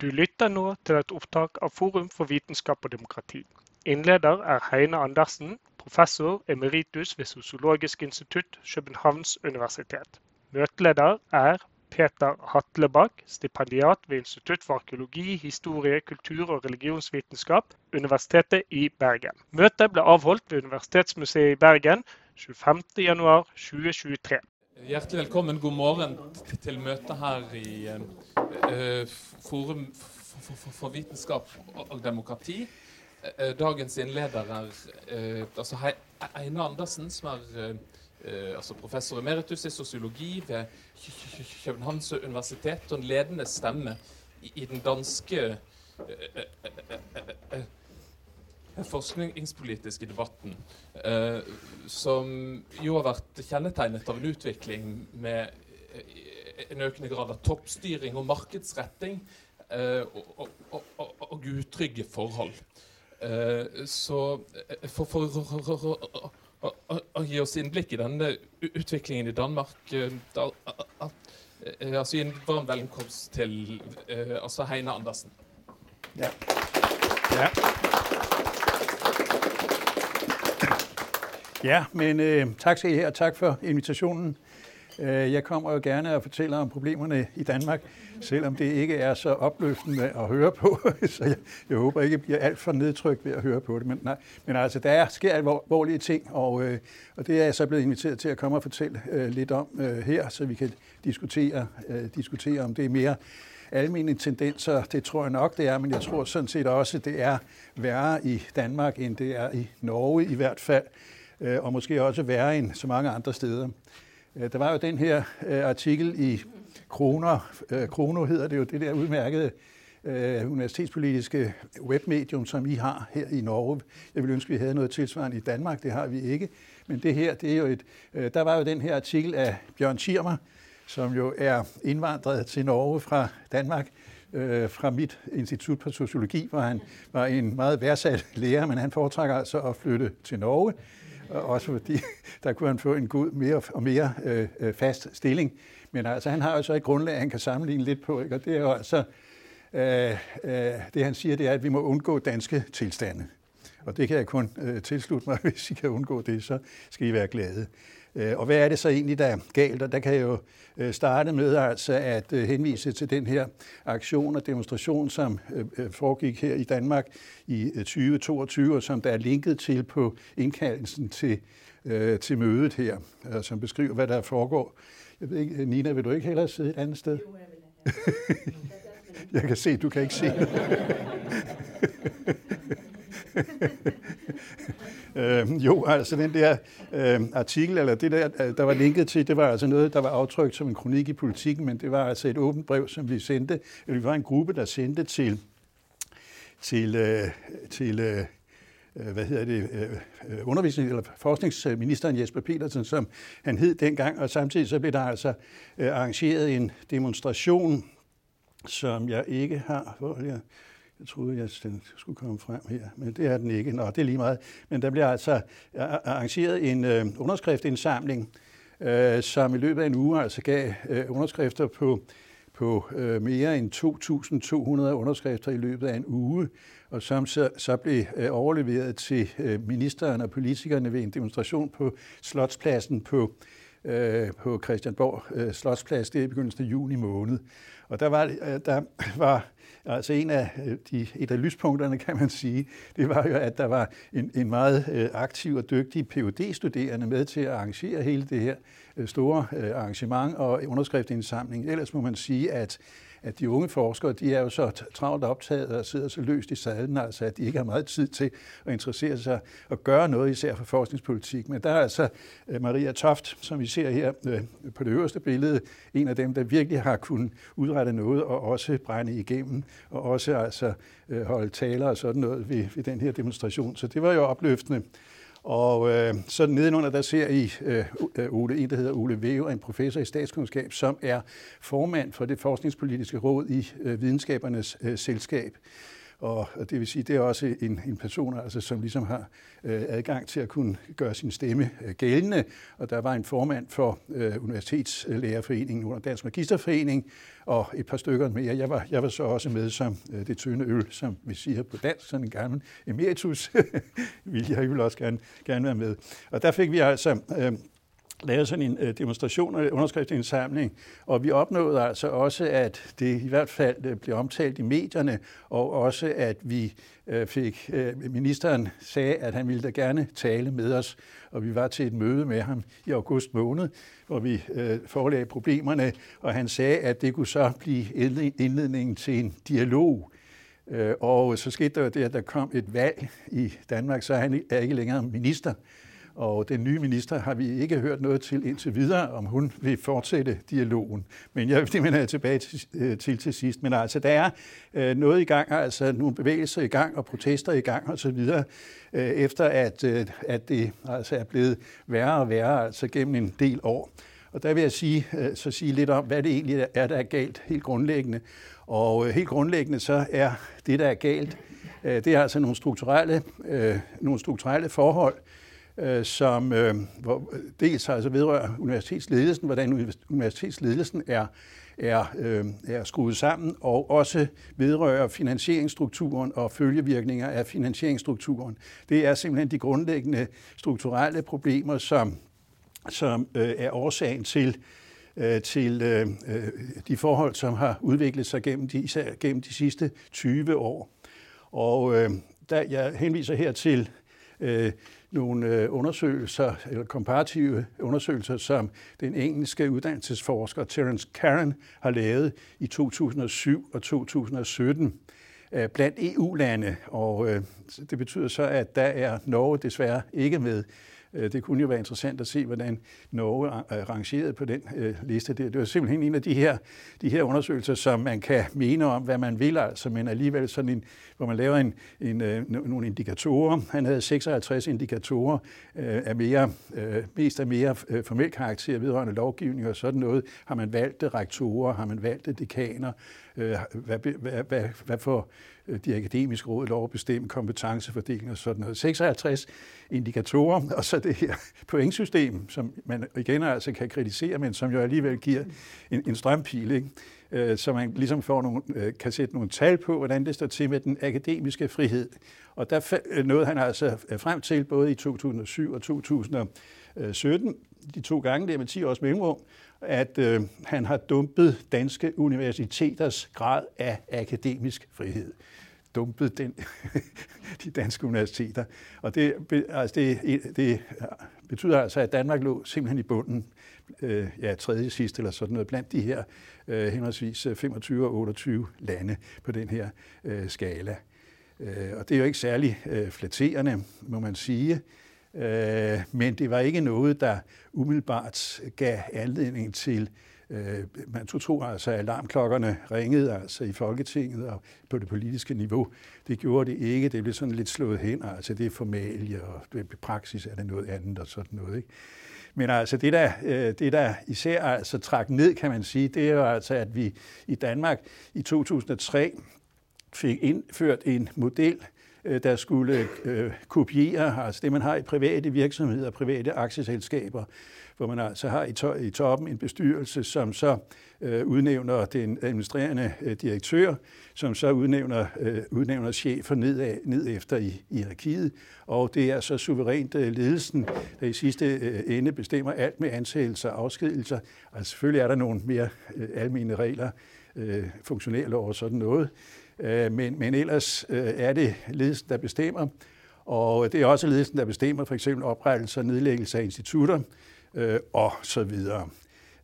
Du lytter nå til et opptak av Forum for vitenskap og demokrati. Innleder er Heine Andersen, professor emeritus ved Sosiologisk institutt, Københavns universitet. Møteleder er Peter Hatlebakk, stipendiat ved Institutt for arkeologi, historie, kultur og religionsvitenskap, Universitetet i Bergen. Møtet ble avholdt ved Universitetsmuseet i Bergen 25.1.2023. Hjertelig velkommen. God morgen til møtet her i uh, Eh, Forum for, for, for, vitenskap og demokrati. Eh, eh, dagens innleder er uh, altså Eine Andersen, som er altså professor emeritus i sosiologi ved Københavns universitet og en ledende stemme i, i den danske forskningspolitiske debatten, eh, som jo har vært kjennetegnet av en utvikling med eh, en økende grad av toppstyring og markedsretting eh, og, og, og, og, utrygge forhold. Eh, så eh, for, for å gi oss innblikk i denne utviklingen i Danmark eh, da, altså En varm velkomst til altså Heine Andersen. Ja. ja. Ja, men øh, tak skal I have, og tak for invitationen. Øh, jeg kommer jo gerne og fortæller om problemerne i Danmark, selvom det ikke er så opløftende at høre på, så jeg, jeg håber ikke, jeg bliver alt for nedtrykt ved at høre på det. Men, nej, men altså, der sker alvorlige ting, og, øh, og det er jeg så blevet inviteret til at komme og fortælle øh, lidt om øh, her, så vi kan diskutere, øh, diskutere om det er mere almindelige tendenser. Det tror jeg nok, det er, men jeg tror sådan set også, det er værre i Danmark, end det er i Norge i hvert fald. Øh, og måske også værre end så mange andre steder. Øh, der var jo den her øh, artikel i Kroner, øh, Krono hedder det jo, det der udmærkede universitetspolitiske webmedium, som I har her i Norge. Jeg vil ønske, at vi havde noget tilsvarende i Danmark, det har vi ikke. Men det her, det er jo et, der var jo den her artikel af Bjørn Schirmer, som jo er indvandret til Norge fra Danmark, fra mit institut for sociologi, hvor han var en meget værdsat lærer, men han foretrækker altså at flytte til Norge også fordi der kunne han få en god mere og mere øh, øh, fast stilling. Men altså, han har jo så et grundlag, han kan sammenligne lidt på, ikke? og det er jo altså, øh, øh, det han siger, det er, at vi må undgå danske tilstande. Og det kan jeg kun øh, tilslutte mig, hvis I kan undgå det, så skal I være glade. Øh, og hvad er det så egentlig, der er galt? Og der kan jeg jo øh, starte med altså at øh, henvise til den her aktion og demonstration, som foregik her i Danmark i 2022, og som der er linket til på indkaldelsen til, til mødet her, som beskriver, hvad der foregår. Jeg ved ikke, Nina, vil du ikke hellere sidde et andet sted? Jo, jeg vil. jeg kan se, du kan ikke se. øh, jo, altså den der øh, artikel, eller det der, øh, der var linket til, det var altså noget, der var aftrykt som en kronik i politikken, men det var altså et åbent brev, som vi sendte, eller vi var en gruppe, der sendte til, til, øh, til øh, øh, hvad hedder det, øh, undervisnings- eller forskningsministeren Jesper Petersen, som han hed dengang, og samtidig så blev der altså øh, arrangeret en demonstration, som jeg ikke har, hvor jeg jeg troede, at den skulle komme frem her, men det er den ikke. Nå, det er lige meget. Men der bliver altså øh, øh, arrangeret en øh, underskriftindsamling, øh, som i løbet af en uge altså gav øh, underskrifter på, på øh, mere end 2.200 underskrifter i løbet af en uge, og som så, så blev øh, overleveret til øh, ministeren og politikerne ved en demonstration på Slotspladsen på, øh, på Christianborg øh, Slotsplads, det er i begyndelsen af juni måned. Og der var, øh, der var Altså en af, øh, de, et af lyspunkterne, kan man sige, det var jo, at der var en, en meget øh, aktiv og dygtig phd studerende med til at arrangere hele det her øh, store arrangement og underskriftsindsamling. Ellers må man sige, at at de unge forskere, de er jo så travlt optaget og sidder så løst i sadlen, altså at de ikke har meget tid til at interessere sig og gøre noget, især for forskningspolitik. Men der er altså øh, Maria Toft, som vi ser her øh, på det øverste billede, en af dem, der virkelig har kunnet udrette noget og også brænde igennem, og også altså øh, holde taler og sådan noget ved, ved den her demonstration. Så det var jo opløftende. Og øh, så nedenunder, der ser I øh, Ole, en, der hedder Ole Væve, en professor i statskundskab, som er formand for det forskningspolitiske råd i øh, videnskabernes øh, selskab. og det vil sige, det er også en, en person, altså, som ligesom har øh, adgang til at kunne gøre sin stemme øh, gældende. Og der var en formand for øh, Universitetslærerforeningen under Dansk Magisterforening, og et par stykker mere. Jeg var, jeg var så også med som øh, det tynde øl, som vi siger på dansk, sådan en gammel emeritus, ville jeg jo også gerne, gerne være med. Og der fik vi altså øh, lavet sådan en øh, demonstration og underskriftsindsamling, og vi opnåede altså også, at det i hvert fald øh, blev omtalt i medierne, og også at vi øh, fik, ministeren sagde, at han ville da gerne tale med os, og vi var til et møde med ham i august måned, hvor vi forelagde problemerne, og han sagde, at det kunne så blive indledningen til en dialog. Og så skete der det, at der kom et valg i Danmark, så han er ikke længere minister. Og den nye minister har vi ikke hørt noget til indtil videre, om hun vil fortsætte dialogen. Men jeg, det vender jeg tilbage til, øh, til til sidst. Men altså, der er øh, noget i gang, altså nogle bevægelser i gang og protester i gang osv., øh, efter at, øh, at det altså er blevet værre og værre altså gennem en del år. Og der vil jeg sige, øh, så sige lidt om, hvad det egentlig er, der er galt helt grundlæggende. Og øh, helt grundlæggende så er det, der er galt, det er altså nogle strukturelle, nogle strukturelle forhold, øh, som øh, hvor, dels altså vedrører universitetsledelsen, hvordan universitetsledelsen er, er, øh, er skruet sammen, og også vedrører finansieringsstrukturen og følgevirkninger af finansieringsstrukturen. Det er simpelthen de grundlæggende strukturelle problemer, som, som øh, er årsagen til, øh, til øh, øh de forhold, som har udviklet sig gennem de, især gennem de sidste 20 år. Og øh, der, jeg henviser her til øh, nogle øh, undersøgelser, eller komparative undersøgelser, som den engelske uddannelsesforsker Terence Karen har lavet i 2007 og 2017 øh, blandt EU-lande. Og øh, det betyder så, at der er Norge desværre ikke med. Øh, det kunne jo være interessant at se, hvordan Norge er rangeret på den øh, liste. Det, det var simpelthen en af de her, de her undersøgelser, som man kan mene om, hvad man vil, altså, men alligevel sådan en, hvor man laver en, en, øh, nogle indikatorer. Han havde 56 indikatorer af mere, mest af mere formel karakter vedrørende lovgivning og sådan noget. Har man valgt rektorer, har man valgt dekaner, hvad, hvad, hvad, hvad for Øh, de akademiske råd lov at bestemme kompetencefordeling og sådan noget. 56 indikatorer, og så det her pointsystem, som man igen altså kan kritisere, men som jo alligevel giver en, en strømpil, ikke? Øh, så man ligesom får nogle, øh, kan sætte nogle tal på, hvordan det står til med den akademiske frihed. Og der nåede han altså frem til, både i 2007 og 2017, de to gange, der med 10 års mellemrum, at øh, han har dumpet danske universiteters grad af akademisk frihed dumpet den, de danske universiteter. Og det, altså det, det betyder altså, at Danmark lå simpelthen i bunden, øh, ja, tredje sidst eller sådan noget, blandt de her øh, henholdsvis øh, 25 og 28 lande på den her øh, skala. Øh, og det er jo ikke særlig øh, flatterende, må man sige. Øh, men det var ikke noget, der umiddelbart gav anledning til Øh, man tog tro altså, at alarmklokkerne ringede altså i Folketinget og på det politiske niveau. Det gjorde det ikke. Det blev sådan lidt slået hen. Altså det er formalie, og det, i praksis er det noget andet og sådan noget. Ikke? Men altså det der, øh, det der især altså trak ned, kan man sige, det er jo altså, at vi i Danmark i 2003 fik indført en model, Øh, der skulle øh, kopiere altså det, man har i private virksomheder, private aktieselskaber, hvor man altså har i, to, i toppen en bestyrelse, som så øh, udnævner den administrerende øh, direktør, som så udnævner, øh, udnævner chefer ned, ned efter i, i hierarkiet, og det er så suverænt øh, ledelsen, der i sidste øh, ende bestemmer alt med ansættelser og afskedelser. Altså selvfølgelig er der nogle mere øh, almene regler, øh, funktionærlov og sådan noget, øh, men, men ellers øh, er det ledelsen, der bestemmer, og det er også ledelsen, der bestemmer for eksempel oprettelse og nedlæggelse af institutter, øh, og så videre.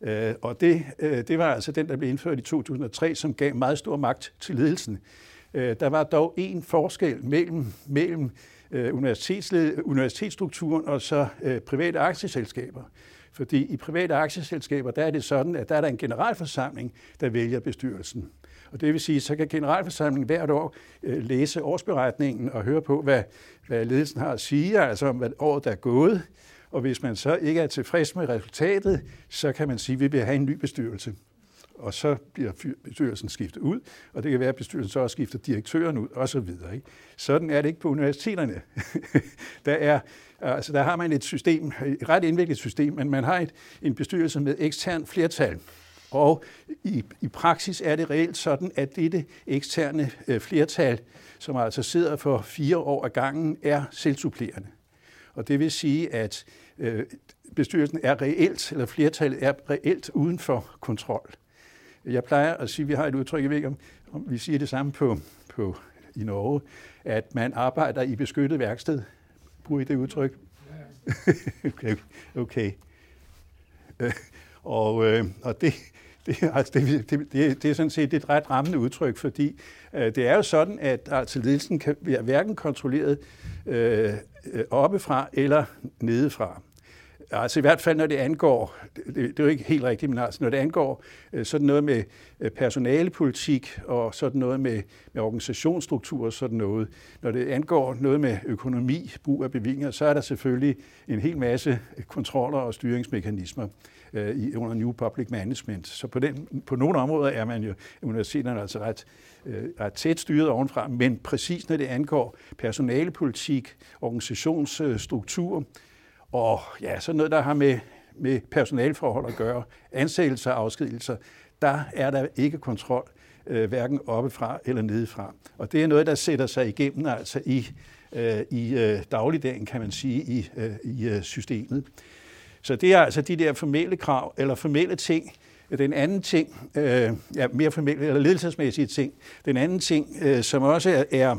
Øh, og det, øh, det var altså den, der blev indført i 2003, som gav meget stor magt til ledelsen. Øh, der var dog en forskel mellem, mellem øh, universitetsstrukturen og så øh, private aktieselskaber. Fordi i private aktieselskaber, der er det sådan, at der er der en generalforsamling, der vælger bestyrelsen. Og det vil sige, så kan generalforsamlingen hvert år øh, læse årsberetningen og høre på, hvad, hvad ledelsen har at sige, altså om hvad året der er gået. Og hvis man så ikke er tilfreds med resultatet, så kan man sige, at vi vil have en ny bestyrelse. og så bliver bestyrelsen skiftet ud, og det kan være, at bestyrelsen så også skifter direktøren ud, og så videre. Ikke? Sådan er det ikke på universiteterne. der, er, altså, der har man et system, et ret indviklet system, men man har et, en bestyrelse med ekstern flertal. Og i, i praksis er det reelt sådan, at dette eksterne øh, flertal, som altså sidder for fire år ad gangen, er selvsupplerende. Og det vil sige, at øh, bestyrelsen er reelt, eller flertallet er reelt uden for kontrol. Jeg plejer at sige, at vi har et udtryk, jeg ved ikke om, om vi siger det samme på, på i Norge, at man arbejder i beskyttet værksted. Bruger I det udtryk? okay. okay. Øh, og, øh, og det, det, altså det, det, det, det er sådan set et ret rammende udtryk, fordi øh, det er jo sådan, at altså, ledelsen kan være hverken kontrolleret øh, øh, oppefra eller nedefra. Altså i hvert fald, når det angår, det, det er jo ikke helt rigtigt, men altså når det angår øh, sådan noget med øh, personalepolitik og sådan noget med, med organisationsstruktur og sådan noget, når det angår noget med økonomi, brug af bevillinger, så er der selvfølgelig en hel masse kontroller og styringsmekanismer øh, i, under New Public Management. Så på, den, på nogle områder er man jo universiteterne altså ret, øh, ret tæt styret ovenfra, men præcis når det angår personalepolitik, organisationsstruktur, og ja, så noget, der har med, med personalforhold at gøre, ansættelser og afskedelser, der er der ikke kontrol, øh, hverken oppefra eller nedefra. Og det er noget, der sætter sig igennem altså i, øh, i øh, dagligdagen, kan man sige, i, øh, i øh, systemet. Så det er altså de der formelle krav, eller formelle ting. Den anden ting, øh, ja, mere formelle eller ledelsesmæssige ting, den anden ting, øh, som også er, er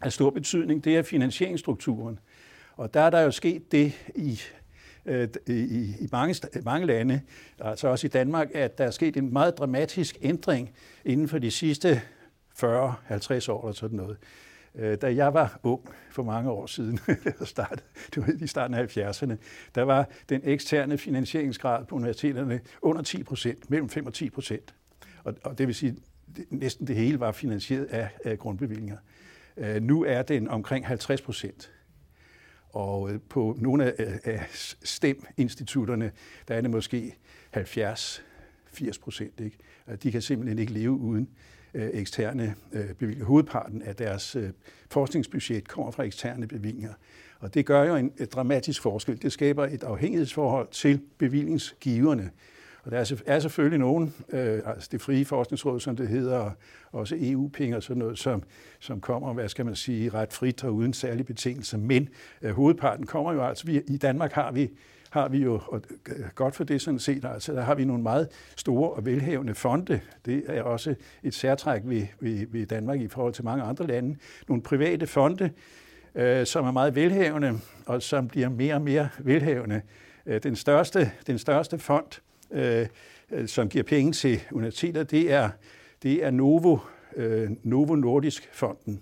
af stor betydning, det er finansieringsstrukturen. Og der er der jo sket det i, øh, i, i mange, mange lande, altså også i Danmark, at der er sket en meget dramatisk ændring inden for de sidste 40-50 år eller sådan noget. Øh, da jeg var ung for mange år siden, startede, det var i starten af 70'erne, der var den eksterne finansieringsgrad på universiteterne under 10 procent, mellem 5 og 10 procent. Og, og det vil sige, næsten det hele var finansieret af, af grundbevillinger. Øh, nu er den omkring 50 procent. Og øh, på nogle af, af STEM-institutterne, der er det måske 70-80 procent. Ikke? De kan simpelthen ikke leve uden øh, eksterne øh, bevillinger. Hovedparten af deres øh, forskningsbudget kommer fra eksterne bevillinger. Og det gør jo en dramatisk forskel. Det skaber et afhængighedsforhold til bevillingsgiverne. Og der er selvfølgelig nogen, øh, altså det frie forskningsråd, som det hedder, og også EU-penge og sådan noget, som, som kommer, hvad skal man sige, ret frit og uden særlige betingelser. Men øh, hovedparten kommer jo altså, vi, i Danmark har vi har vi jo, og godt for det sådan set, altså der har vi nogle meget store og velhævende fonde. Det er også et særtræk ved, ved, ved Danmark i forhold til mange andre lande. Nogle private fonde, øh, som er meget velhævende, og som bliver mere og mere velhævende. Øh, den, største, den største fond, Øh, øh, som giver penge til universiteter, det er, det er Novo, øh, Novo Nordisk Fonden.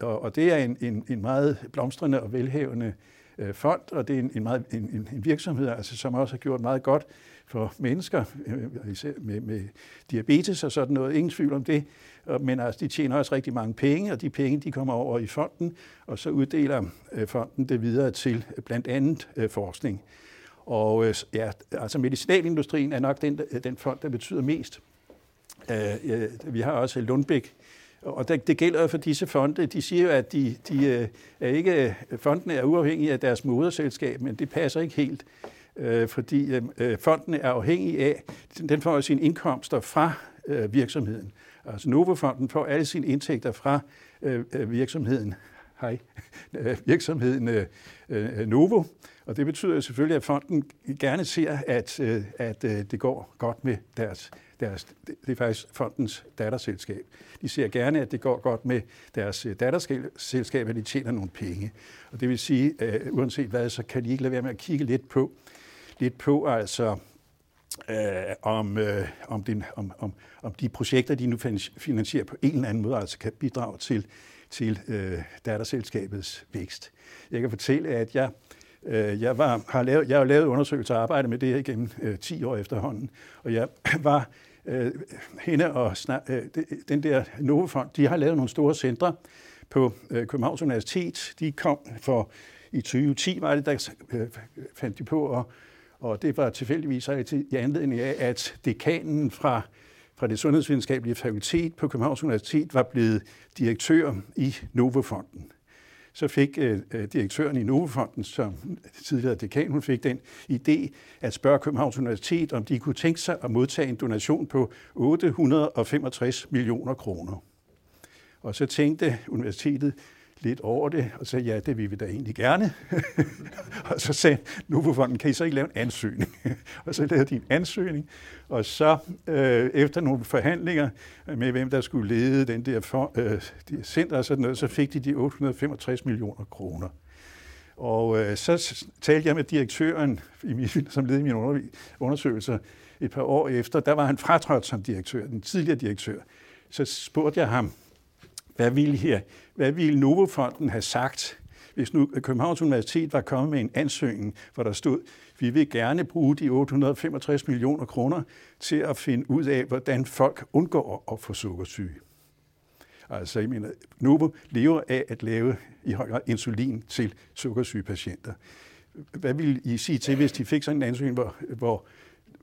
Og, og det er en, en, en meget blomstrende og velhævende øh, fond, og det er en, en, meget, en, en virksomhed, altså, som også har gjort meget godt for mennesker, øh, især med, med diabetes og sådan noget. Ingen tvivl om det. Men altså, de tjener også rigtig mange penge, og de penge de kommer over i fonden, og så uddeler øh, fonden det videre til blandt andet forskning. Og øh, ja, altså medicinalindustrien er nok den, øh, den fond, der betyder mest. Øh, vi har også Lundbæk, og det, det gælder for disse fonde. De siger jo, at de, de øh, er ikke, øh, fondene er uafhængige af deres moderselskab, men det passer ikke helt, fordi fondene er afhængige af, den får sine indkomster fra virksomheden. Altså Novofonden får alle sine indtægter fra virksomheden. Hej. Øh, virksomheden øh, øh, Novo. Og det betyder selvfølgelig, at fonden gerne ser, at, at det går godt med deres, deres, det er faktisk fondens datterselskab. De ser gerne, at det går godt med deres datterselskab, at de tjener nogle penge. Og det vil sige, at uanset hvad, så kan de ikke lade være med at kigge lidt på, lidt på altså, øh, om, øh, om, den, om, om, om de projekter, de nu finansierer på en eller anden måde, altså kan bidrage til, til øh, datterselskabets vækst. Jeg kan fortælle, at jeg Øh, jeg, var, har lavet, jeg har lavet undersøgelser og arbejdet med det her igennem øh, 10 år efterhånden, og jeg var øh, hende og snak, øh, den der Novofond, de har lavet nogle store centre på øh, Københavns Universitet. De kom for i 2010, var det, der øh, fandt de på, og, og det var tilfældigvis i anledning af, at dekanen fra fra det sundhedsvidenskabelige fakultet på Københavns Universitet var blevet direktør i Novofonden. Så fik øh, øh, direktøren i Novofonden, som tidligere dekan, hun fik den idé at spørge Københavns Universitet, om de kunne tænke sig at modtage en donation på 865 millioner kroner. Og så tænkte universitetet, lidt over det, og sagde, ja, det vil vi da egentlig gerne. og så sagde Novofonden, kan I så ikke lave en ansøgning? og så lavede de en ansøgning, og så øh, efter nogle forhandlinger med, hvem der skulle lede den der for, øh, de center og sådan noget, så fik de de 865 millioner kroner. Og øh, så talte jeg med direktøren, som led i mine undersøgelser, et par år efter. Der var han fratrådt som direktør, den tidligere direktør. Så spurgte jeg ham, hvad ville, her, hvad ville Novofonden have sagt, hvis nu Københavns Universitet var kommet med en ansøgning, hvor der stod, vi vil gerne bruge de 865 millioner kroner til at finde ud af, hvordan folk undgår at få sukkersyge. Altså, jeg mener, Novo lever af at lave i høj grad insulin til sukkersyge patienter. Hvad vil I sige til, hvis de fik sådan en ansøgning, hvor, hvor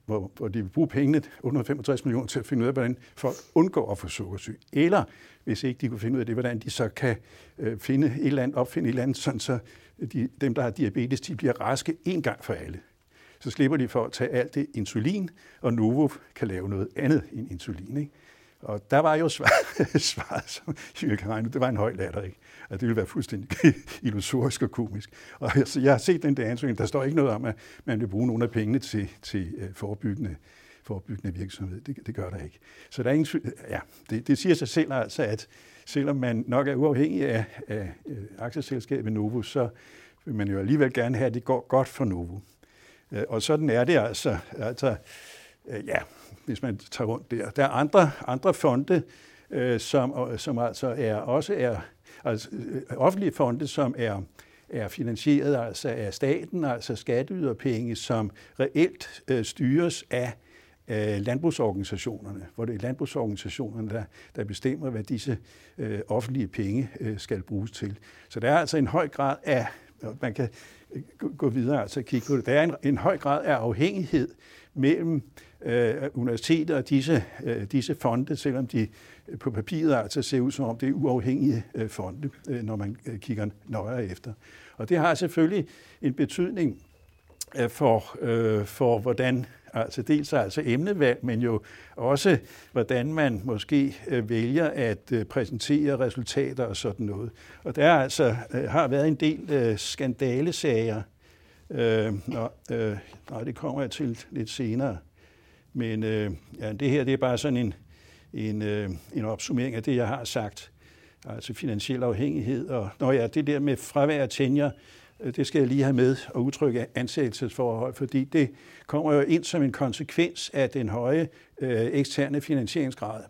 hvor, hvor de vil bruge pengene, 865 millioner, til at finde ud af, hvordan folk undgår at få sukkersyg. Eller, hvis ikke de kunne finde ud af det, hvordan de så kan øh, finde et eller andet, opfinde et eller andet, sådan så de, dem, der har diabetes, de bliver raske en gang for alle. Så slipper de for at tage alt det insulin, og Novo kan lave noget andet end insulin. Ikke? Og der var jo svaret, svaret som I kan det var en høj latter, ikke? At det ville være fuldstændig illusorisk og komisk. Og altså, jeg har set den der ansøgning, der står ikke noget om, at man vil bruge nogle af pengene til, til uh, forebyggende, forebyggende virksomhed. Det, det gør der ikke. Så der er ingen, ja, det, det siger sig selv altså, at selvom man nok er uafhængig af, af øh, aktieselskabet Novo, så vil man jo alligevel gerne have, at det går godt for Novo. Øh, og sådan er det altså. altså ja, hvis man tager rundt der. Der er andre, andre fonde, som, som altså er, også er altså, øh, offentlige fonde, som er, er finansieret altså af staten, altså skatteyderpenge, som reelt øh, styres af øh, landbrugsorganisationerne, hvor det er landbrugsorganisationerne, der, der bestemmer, hvad disse øh, offentlige penge øh, skal bruges til. Så der er altså en høj grad af, man kan øh, gå videre altså kigge på det, der er en, en høj grad af afhængighed mellem øh, universiteter og disse, øh, disse fonde, selvom de på papiret altså ser ud som om det er uafhængige øh, fonde, øh, når man øh, kigger nøjere efter. Og det har selvfølgelig en betydning for, øh, for hvordan altså dels altså emnevalg, men jo også, hvordan man måske vælger at præsentere resultater og sådan noget. Og der altså har været en del øh, skandalesager. Øh, nå, øh, nej, det kommer jeg til lidt senere. Men øh, ja, det her det er bare sådan en, en, øh, en opsummering af det, jeg har sagt. Altså finansiel afhængighed. Og når ja, det der med fravær og tenjer, øh, det skal jeg lige have med og udtrykke ansættelsesforhold, fordi det kommer jo ind som en konsekvens af den høje øh, eksterne finansieringsgrad.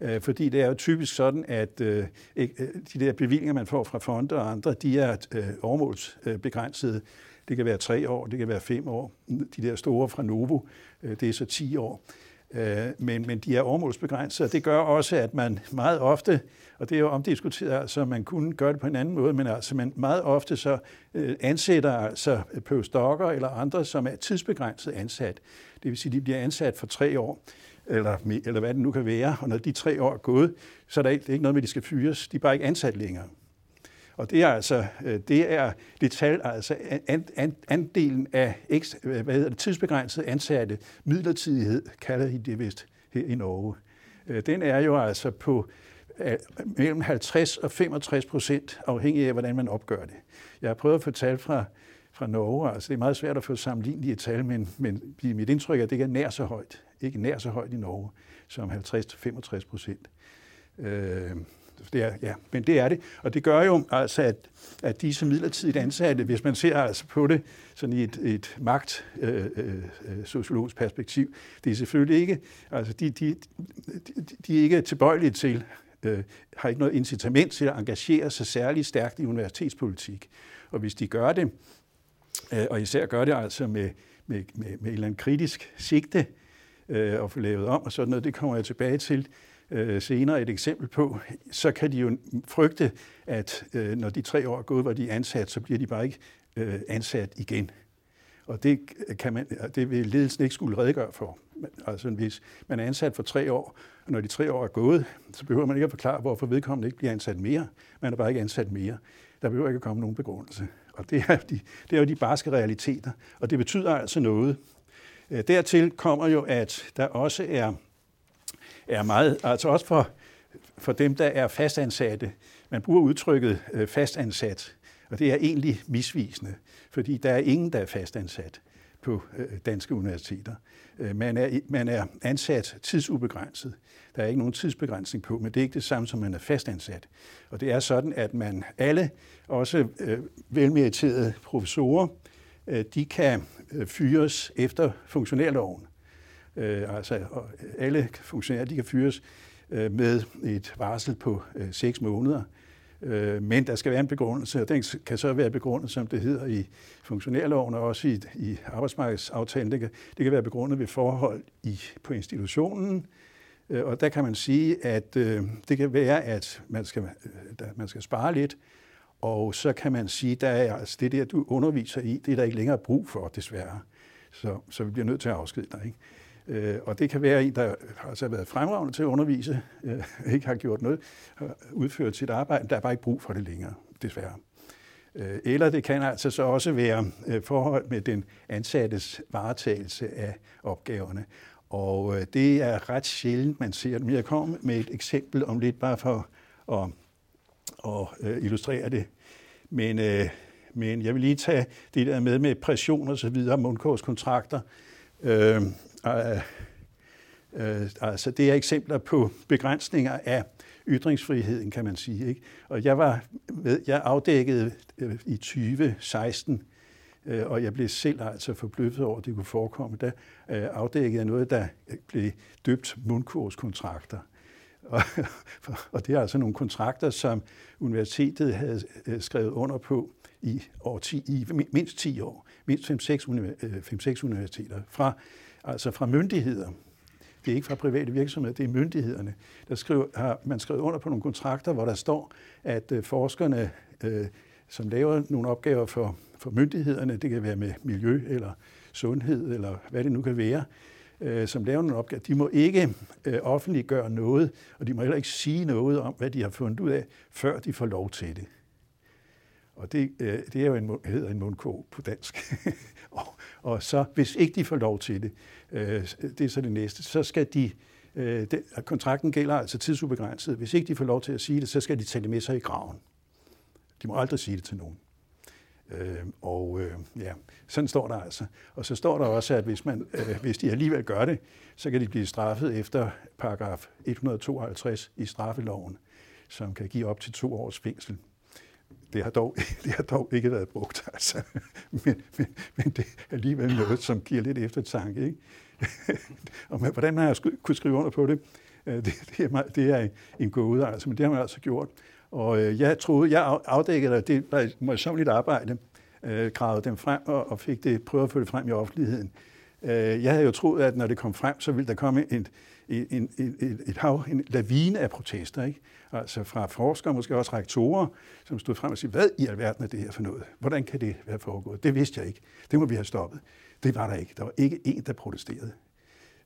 Øh, fordi det er jo typisk sådan, at øh, øh de der bevillinger, man får fra fonde og andre, de er øh, overmålsbegrænsede. Det kan være tre år, det kan være fem år. De der store fra Novo, øh, det er så 10 år. Øh, men, men de er overmålsbegrænsede, og det gør også, at man meget ofte, og det er jo omdiskuteret, altså man kunne gøre det på en anden måde, men altså man meget ofte så øh, ansætter altså postdokker eller andre, som er tidsbegrænset ansat. Det vil sige, de bliver ansat for tre år, eller, eller hvad det nu kan være, og når de tre år er gået, så er der ikke, det er ikke noget med, at de skal fyres. De er bare ikke ansat længere. Og det er altså øh, det er det tal, altså andelen af øh, hvad hedder det, tidsbegrænset ansatte midlertidighed, kalder I det vist her i Norge. Øh, den er jo altså på mellem 50 og 65 procent, afhængig af, hvordan man opgør det. Jeg har prøvet at få tal fra, fra Norge, altså det er meget svært at få sammenlignelige tal, men, men mit indtryk er, at det ikke er nær så højt. Ikke nær så højt i Norge som 50-65 procent. Øh, det er, ja, men det er det. Og det gør jo altså, at, at disse midlertidigt ansatte, hvis man ser altså på det sådan i et, et magt øh, øh, øh, sociologisk perspektiv, det er selvfølgelig ikke, altså de, de, de, de er ikke tilbøjelige til, øh, har ikke noget incitament til at engagere sig særlig stærkt i universitetspolitik. Og hvis de gør det, øh, og især gør det altså med, med, med, med et eller andet kritisk sigte, øh, og få lavet om og sådan noget, det kommer jeg tilbage til, øh, senere et eksempel på, så kan de jo frygte, at øh, når de tre år er gået, hvor de er ansat, så bliver de bare ikke øh, ansat igen. Og det, kan man, det vil ledelsen ikke skulle redegøre for. Altså hvis man er ansat for tre år, og når de tre år er gået, så behøver man ikke at forklare, hvorfor vedkommende ikke bliver ansat mere. Man er bare ikke ansat mere. Der behøver ikke at komme nogen begrundelse. Og det er, de, det er jo de barske realiteter. Og det betyder altså noget. Øh, dertil kommer jo, at der også er, er meget, altså også for, for dem, der er fastansatte, man bruger udtrykket øh, fastansat, og det er egentlig misvisende, fordi der er ingen, der er fastansat på øh, danske universiteter. Øh, man er, man er ansat tidsubegrænset. Der er ikke nogen tidsbegrænsning på, men det er ikke det samme som, man er fastansat. Og det er sådan, at man alle, også øh, velmeriterede professorer, øh, de kan øh, fyres efter funktionærloven. Øh, altså alle funktionærer, de kan fyres øh, med et varsel på øh, 6 måneder. Øh, men der skal være en begrundelse, og den kan så være begrundet, som det hedder i funktionærloven og også i, i arbejdsmarkedsaftalen. Det kan, det kan være begrundet ved forhold i, på institutionen, øh, og der kan man sige, at øh, det kan være, at man skal, øh, man skal spare lidt, og så kan man sige, at altså det der, du underviser i, det er der ikke længere brug for, desværre. Så, så vi bliver nødt til at afskede dig. Ikke? Øh, og det kan være en, der har altså været fremragende til at undervise, øh, ikke har gjort noget, har udført sit arbejde, der er bare ikke brug for det længere, desværre. Øh, eller det kan altså så også være øh, forhold med den ansattes varetagelse af opgaverne. Og øh, det er ret sjældent, man ser det. Men jeg kommer med et eksempel om lidt, bare for at, at øh, illustrere det. Men, øh, men jeg vil lige tage det der med med pression og så videre, mundkurskontrakter. Øh, Øh, øh, altså det er eksempler på begrænsninger af ytringsfriheden, kan man sige. Ikke? Og jeg var med, jeg afdækkede øh, i 2016 øh, og jeg blev selv altså forbløffet over, at det kunne forekomme. Der øh, afdækkede jeg noget, der blev døbt mundkurskontrakter. Og, og det er altså nogle kontrakter, som universitetet havde øh, skrevet under på i, år 10, i mindst 10 år, mindst 5-6 øh, universiteter, fra, altså fra myndigheder. Det er ikke fra private virksomheder, det er myndighederne. Der skriver, har man skrevet under på nogle kontrakter, hvor der står, at øh, forskerne, øh, som laver nogle opgaver for for myndighederne, det kan være med miljø eller sundhed eller hvad det nu kan være, øh, som laver nogle opgaver, de må ikke øh, offentliggøre noget, og de må heller ikke sige noget om, hvad de har fundet ud af, før de får lov til det. Og det, øh, det er jo en, hedder en mundkog på dansk. og, og så, hvis ikke de får lov til det, øh, det er så det næste, så skal de, øh, det, kontrakten gælder altså tidsubegrænset. Hvis ikke de får lov til at sige det, så skal de tage det med sig i graven. De må aldrig sige det til nogen. Øh, og øh, ja, sådan står der altså. Og så står der også, at hvis, man, øh, hvis de alligevel gør det, så kan de blive straffet efter paragraf 152 i straffeloven, som kan give op til to års fængsel. Det har dog, det har dog ikke været brugt, altså. Men, men, men det er alligevel noget, som giver lidt eftertanke. Ikke? og med, hvordan man har kunne skrive under på det, øh, det, det, er, det er en gåde, altså, men det har man altså gjort. Og øh, jeg troede, jeg afdækkede det, det var et møjsommeligt arbejde, øh, gravede dem frem og, og fik det, prøvet at få det frem i offentligheden. Øh, jeg havde jo troet, at når det kom frem, så ville der komme en, en, en, et, et hav, en lavine af protester, ikke? Altså fra forskere, måske også rektorer, som stod frem og sagde, hvad i alverden er det her for noget? Hvordan kan det være foregået? Det vidste jeg ikke. Det må vi have stoppet. Det var der ikke. Der var ikke en, der protesterede.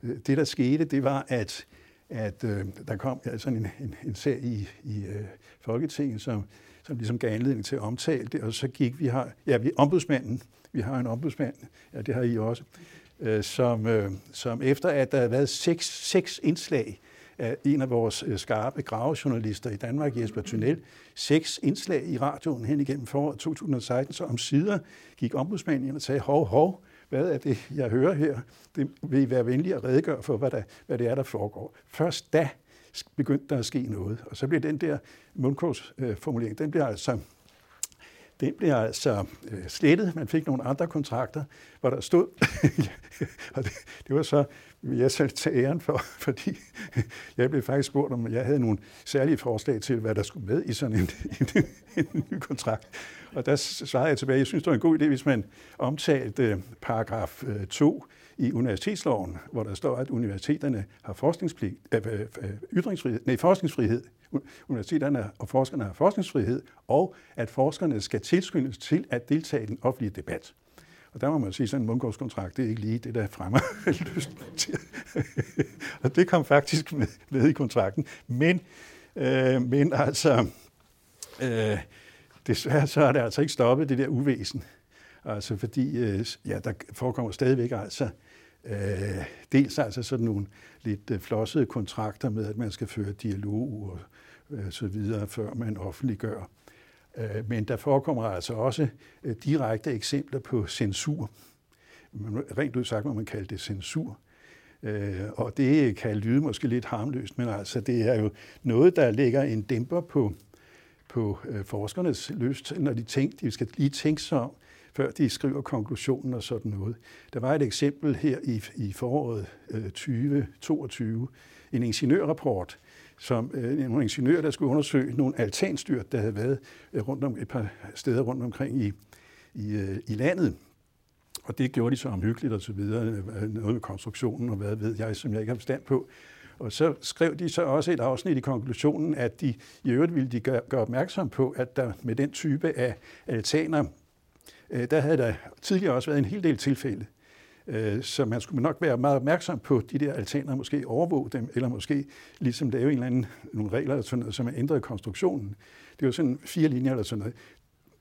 Øh, det, der skete, det var, at at øh, der kom ja, sådan en, en, en sag i, i øh, Folketinget, som, som ligesom gav anledning til at omtale det, og så gik vi har, ja, vi ombudsmanden, vi har en ombudsmand, ja, det har I også, øh, som, øh, som efter at der havde været seks, seks indslag af en af vores øh, skarpe gravejournalister i Danmark, Jesper Tunnel, seks indslag i radioen hen igennem foråret 2016, så om sider gik ombudsmanden ind og sagde, hov, hov, hvad er det, jeg hører her? Det vil I være venlige at redegøre for, hvad, der, hvad det er, der foregår. Først da begyndte der at ske noget. Og så blev den der mundkursformulering, den bliver altså den blev altså øh, slettet. Man fik nogle andre kontrakter, hvor der stod, og det, det var så, jeg selv tage æren for, fordi jeg blev faktisk spurgt, om jeg havde nogle særlige forslag til, hvad der skulle med i sådan en, en, en ny kontrakt. Og der svarede jeg tilbage, jeg synes, det var en god idé, hvis man omtalte øh, paragraf 2 øh, i universitetsloven, hvor der står, at universiteterne har forskningspligt, øh, øh, øh, ytringsfrihed, nej, forskningsfrihed. Universiteterne og forskerne har forskningsfrihed, og at forskerne skal tilskyndes til at deltage i den offentlige debat. Og der må man sige, at sådan en mundgårdskontrakt, det er ikke lige det, der fremmer lyst til. og det kom faktisk med, med i kontrakten. Men, øh, men altså, øh, desværre så er det altså ikke stoppet, det der uvæsen. Altså fordi, øh, ja, der forekommer stadigvæk altså, øh, dels altså sådan nogle lidt øh, flossede kontrakter med, at man skal føre dialog og øh, så videre, før man offentliggør. Øh, men der forekommer altså også øh, direkte eksempler på censur. Rent ud sagt må man kalde det censur. Øh, og det kan lyde måske lidt harmløst, men altså det er jo noget, der lægger en dæmper på, på øh, forskernes lyst, når de, tænker, de skal lige tænke sig om, før de skriver konklusionen og sådan noget. Der var et eksempel her i, i foråret øh, 2022, en ingeniørrapport, som øh, nogle ingeniører, der skulle undersøge nogle altanstyr, der havde været øh, rundt om et par steder rundt omkring i, i, øh, i landet. Og det gjorde de så omhyggeligt og så videre, øh, noget med konstruktionen og hvad ved jeg, som jeg ikke har forstand på. Og så skrev de så også et afsnit i konklusionen, at de i øvrigt ville de gøre, gøre opmærksom på, at der med den type af altaner, Øh, der havde der tidligere også været en hel del tilfælde, øh, så man skulle nok være meget opmærksom på de der altaner, måske overvåge dem, eller måske ligesom lave en eller anden, nogle regler, eller sådan noget, som ændrede konstruktionen. Det var sådan fire linjer eller sådan noget.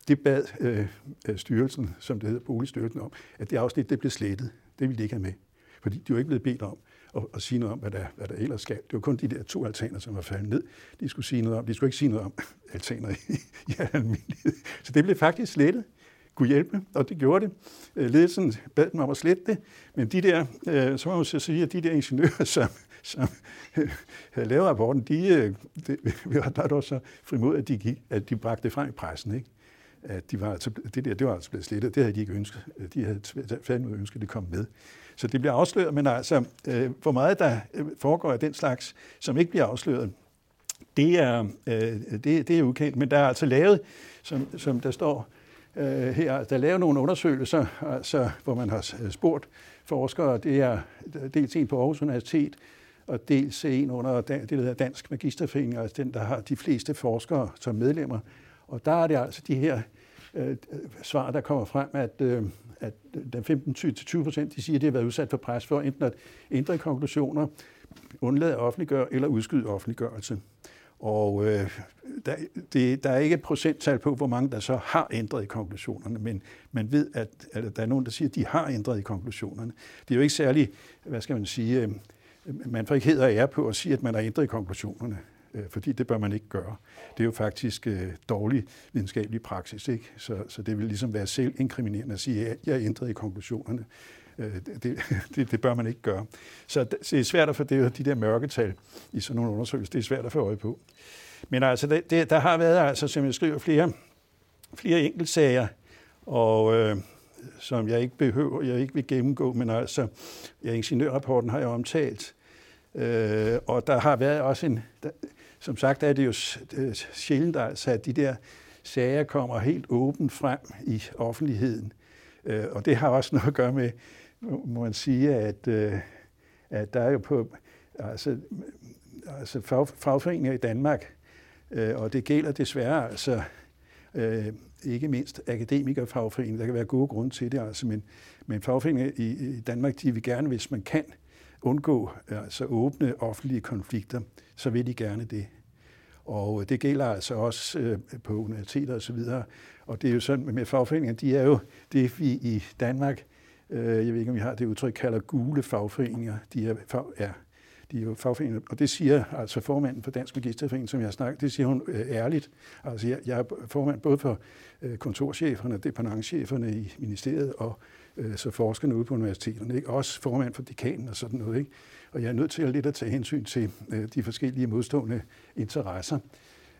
Det bad øh, øh, styrelsen, som det hedder Boligstyrelsen, om, at det afsnit det blev slettet. Det ville de ikke have med. Fordi de var ikke blevet bedt om at, at sige noget om, hvad der, hvad der ellers skal. Det var kun de der to altaner, som var faldet ned. De skulle sige noget om. De skulle ikke sige noget om altaner i, i almindelighed. Så det blev faktisk slettet kunne hjælpe, og det gjorde det. Øh, ledelsen bad dem om at slette det, men de der, øh, så må man så sige, at de der ingeniører, som, som øh, havde lavet rapporten, de, øh, de, der var så frimod, at de, gik, at de bragte det frem i pressen, ikke? at de var, altså, det der, det var altså blevet slettet. Det havde de ikke ønsket. De havde fandme ønsket, at det kom med. Så det bliver afsløret, men altså, øh, hvor meget der foregår af den slags, som ikke bliver afsløret, det er, øh, det, det er ukendt. Men der er altså lavet, som, som der står, øh, her. Der er lavet nogle undersøgelser, altså, hvor man har øh, spurgt forskere. Det er dels en på Aarhus Universitet, og dels en under det, der hedder Dansk Magisterforening, altså den, der har de fleste forskere som medlemmer. Og der er det altså de her øh, svar, der kommer frem, at, øh, at den 15-20 procent, de siger, at det har været udsat for pres for enten at ændre konklusioner, undlade at offentliggøre eller udskyde offentliggørelse. Og øh, der, det, der er ikke et procenttal på, hvor mange der så har ændret i konklusionerne, men man ved, at, at der er nogen, der siger, at de har ændret i konklusionerne. Det er jo ikke særlig, hvad skal man sige, øh, man får ikke heder ære på at sige, at man har ændret i konklusionerne, øh, fordi det bør man ikke gøre. Det er jo faktisk øh, dårlig videnskabelig praksis, ikke? Så, så det vil ligesom være selv inkriminerende at sige, at jeg har ændret i konklusionerne. Øh, det, det, det bør man ikke gøre. Så det er svært at få det, de der mørketal i sådan nogle undersøgelser, det er svært at få øje på. Men altså, det, det, der har været, altså, som jeg skriver, flere, flere enkeltsager, og øh, som jeg ikke behøver, jeg ikke vil gennemgå, men altså, ja, ingeniørrapporten har jeg omtalt, øh, og der har været også en, der, som sagt er det jo sjældent, altså, at de der sager kommer helt åbent frem i offentligheden. Øh, og det har også noget at gøre med, må man sige, at, øh, at der er jo på altså, altså fag, fagforeninger i Danmark, øh, og det gælder desværre altså øh, ikke mindst akademikerfagforeninger. Der kan være gode grunde til det, altså, men, men fagforeninger i, i Danmark, de vil gerne, hvis man kan, undgå altså åbne offentlige konflikter, så vil de gerne det. Og det gælder altså også øh, på universiteter og så videre. og det er jo sådan med fagforeninger, de er jo det, vi i Danmark Øh, jeg ved ikke, om I har det udtryk, kalder gule fagforeninger. De er, fag, ja, de er jo fagforeninger, og det siger altså formanden for Dansk Magisterforening, som jeg har snakket, det siger hun øh, ærligt. Altså jeg, jeg er formand både for øh, kontorcheferne, departementcheferne i ministeriet, og øh, så forskerne ude på universiteterne, ikke? også formand for dekanen og sådan noget. Ikke? Og jeg er nødt til at lidt at tage hensyn til øh, de forskellige modstående interesser.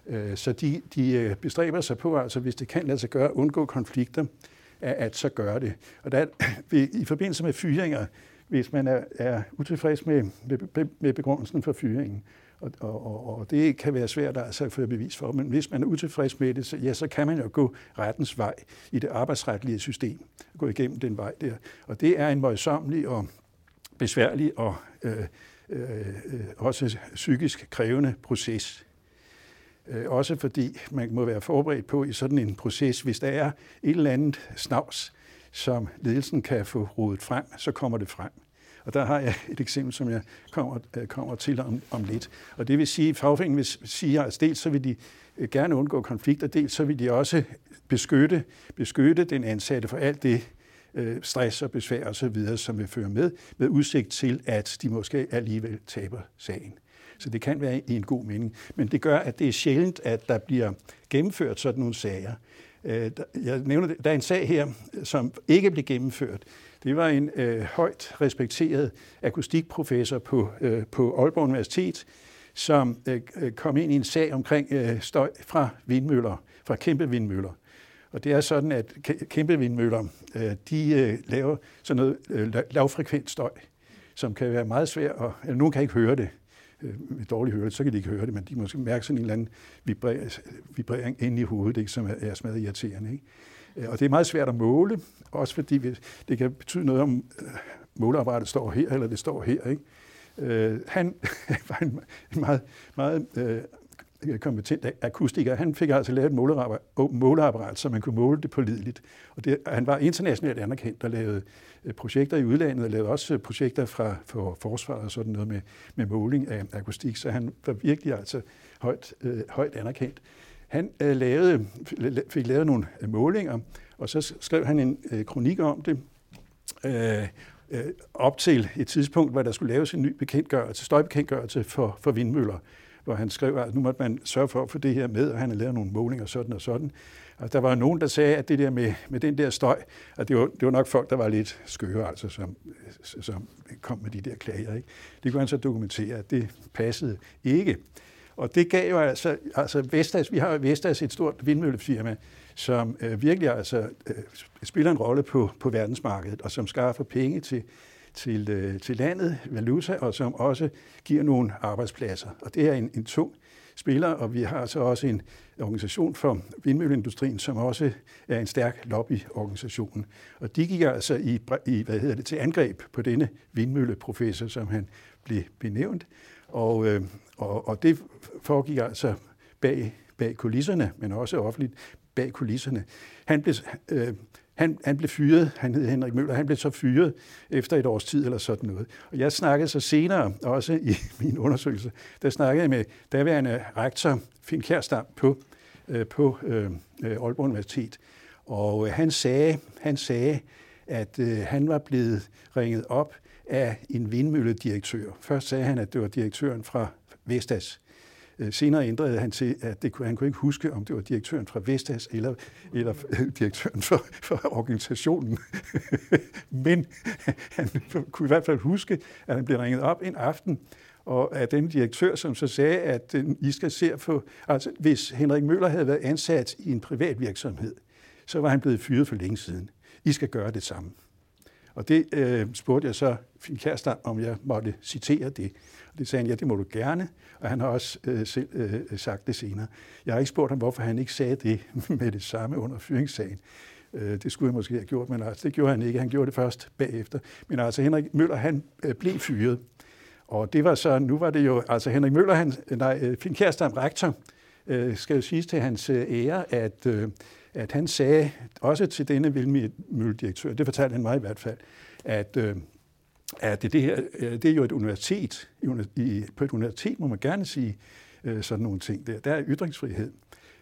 Øh, så de, de øh, bestræber sig på, altså hvis det kan lade sig gøre, undgå konflikter, at så gøre det. Og der, i forbindelse med fyringer, hvis man er, er utilfreds med, med, med begrundelsen for fyringen, og, og, og det kan være svært altså at få bevis for, men hvis man er utilfreds med det, så, ja, så kan man jo gå rettens vej i det arbejdsretlige system, gå igennem den vej der. Og det er en møjsommelig og besværlig og øh, øh, øh også psykisk krævende proces. Øh, også fordi man må være forberedt på i sådan en proces, hvis der er et eller andet snavs, som ledelsen kan få rodet frem, så kommer det frem. Og der har jeg et eksempel, som jeg kommer, øh, kommer til om, om lidt. Og det vil sige, at fagforeningen vil sige, at dels så vil de øh, gerne undgå konflikter, dels så vil de også beskytte, beskytte den ansatte for alt det øh, stress og besvær osv., som vil føre med, med udsigt til, at de måske alligevel taber sagen. Så det kan være i en god mening. Men det gør, at det er sjældent, at der bliver gennemført sådan nogle sager. Øh, jeg nævner, der er en sag her, som ikke blev gennemført, det var en øh, højt respekteret akustikprofessor på, øh, på Aalborg Universitet, som øh, øh kom ind i en sag omkring øh, støj fra vindmøller, fra kæmpe vindmøller. Og det er sådan, at kæmpe vindmøller, øh, de øh, laver sådan noget øh, lavfrekvent støj, som kan være meget svært, og, eller nogen kan ikke høre det, øh, med dårlig hørelse, så kan de ikke høre det, men de må mærke sådan en eller anden vibrering inde i hovedet, ikke, som er, er smadret irriterende. Ikke? Øh, og det er meget svært at måle, også fordi det kan betyde noget om, øh, måleapparatet står her, eller det står her. Ikke? Øh, han var en, en meget, meget øh, kompetent akustiker. Han fik altså lavet et måleapparat, måleapparat, så man kunne måle det pålideligt. Og det, han var internationalt anerkendt og lavede øh, projekter i udlandet, og lavede også øh, projekter fra, for forsvaret og sådan noget med, med måling af akustik, så han var virkelig altså højt, øh, højt anerkendt. Han øh, lavede, fik lavet nogle øh, målinger, og så skrev han en øh, kronik om det, øh, øh, op til et tidspunkt, hvor der skulle laves en ny bekendtgørelse, støjbekendtgørelse for, for vindmøller, hvor han skrev, at nu måtte man sørge for at få det her med, og han havde lavet nogle målinger sådan og sådan. Og der var nogen, der sagde, at det der med, med den der støj, at det var, det var nok folk, der var lidt skøre, altså, som, som kom med de der klager. Ikke? Det kunne han så dokumentere, at det passede ikke. Og det gav jo altså, altså Vestas, vi har jo Vestas et stort vindmøllefirma, som øh, virkelig altså øh, spiller en rolle på, på verdensmarkedet, og som skaffer penge til, til, øh, til landet, valuta, og som også giver nogle arbejdspladser. Og det er en, en tung spiller, og vi har så også en organisation for vindmølleindustrien, som også er en stærk lobbyorganisation. Og de gik altså i, i hvad hedder det, til angreb på denne vindmølleprofessor, som han blev benævnt. Og, øh, og, og det foregik altså bag, bag kulisserne, men også offentligt bag kulisserne. Han blev, øh, han, han blev fyret, han hed Henrik Møller, han blev så fyret efter et års tid eller sådan noget. Og jeg snakkede så senere, også i min undersøgelse, der snakkede jeg med daværende rektor Finn Kjærstam på, øh, på øh, øh, Aalborg Universitet. Og øh, han sagde, han sagde, at øh, han var blevet ringet op af en vindmølledirektør. Først sagde han, at det var direktøren fra Vestas. Øh, senere ændrede han til, at det, han kunne ikke huske, om det var direktøren fra Vestas eller, eller øh, direktøren for, for organisationen. Men han kunne i hvert fald huske, at han blev ringet op en aften og af den direktør, som så sagde, at øh, I skal se på, altså hvis Henrik Møller havde været ansat i en privat virksomhed, så var han blevet fyret for længe siden. I skal gøre det samme. Og det øh, spurgte jeg så Finn Kjærstam, om jeg måtte citere det. Det sagde han, ja, det må du gerne. Og han har også øh, selv øh, sagt det senere. Jeg har ikke spurgt ham, hvorfor han ikke sagde det med det samme under fyringssagen. Øh, det skulle jeg måske have gjort, men altså, det gjorde han ikke. Han gjorde det først bagefter. Men altså, Henrik Møller, han øh, blev fyret. Og det var så, nu var det jo, altså Henrik Møller, han, nej, øh, Finn Kjærstam, rektor, øh, skal jo siges til hans øh, ære, at, øh, at han sagde, også til denne vildmølledirektør, det fortalte han mig i hvert fald, at, øh, at det, det her, øh, det er jo et universitet. I, på et universitet må man gerne sige øh, sådan nogle ting. Der, der er ytringsfrihed.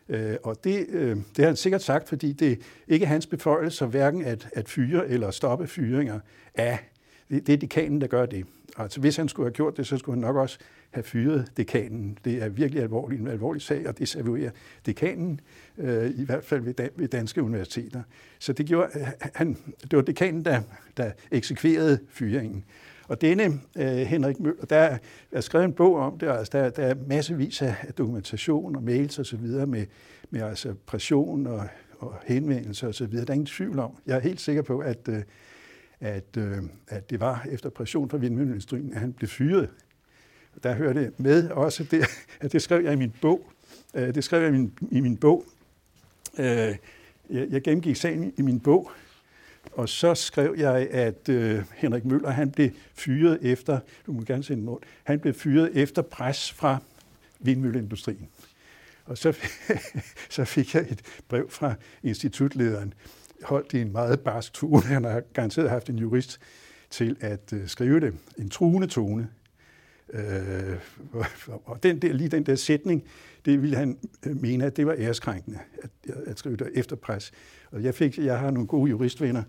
Øh, og det, øh, det har han sikkert sagt, fordi det ikke er hans beføjelse hverken at, at fyre eller stoppe fyringer af. Det, det er dekanen, der gør det. Altså hvis han skulle have gjort det, så skulle han nok også have fyret dekanen. Det er virkelig alvorligt, en alvorlig sag, og det serverer dekanen, øh, i hvert fald ved, ved danske universiteter. Så det, gjorde, øh, han, det var dekanen, der, der eksekverede fyringen. Og denne øh, Henrik Møller, der er skrevet en bog om det, altså der, der er massevis af dokumentation og mails osv. med, med altså pression og, og henvendelser osv. Der er ingen tvivl om. Jeg er helt sikker på, at, øh, at, øh, at det var efter pression fra vindmølleindustrien, at han blev fyret der hører det med også, det, at det skrev jeg i min bog. Øh, det skrev jeg i min, i min bog. Øh, jeg, jeg gennemgik sagen i min bog, og så skrev jeg, at øh, Henrik Møller, han blev fyret efter, du må gerne sende noget, han blev fyret efter pres fra vindmølleindustrien. Og så, så fik jeg et brev fra institutlederen, holdt i en meget barsk tone. Han har garanteret haft en jurist til at øh, skrive det. En truende tone. Øh, og den der, lige den der sætning, det ville han øh, mene, at det var æreskrænkende at, at skrive det efter pres. Og jeg, fik, jeg har nogle gode juristvenner,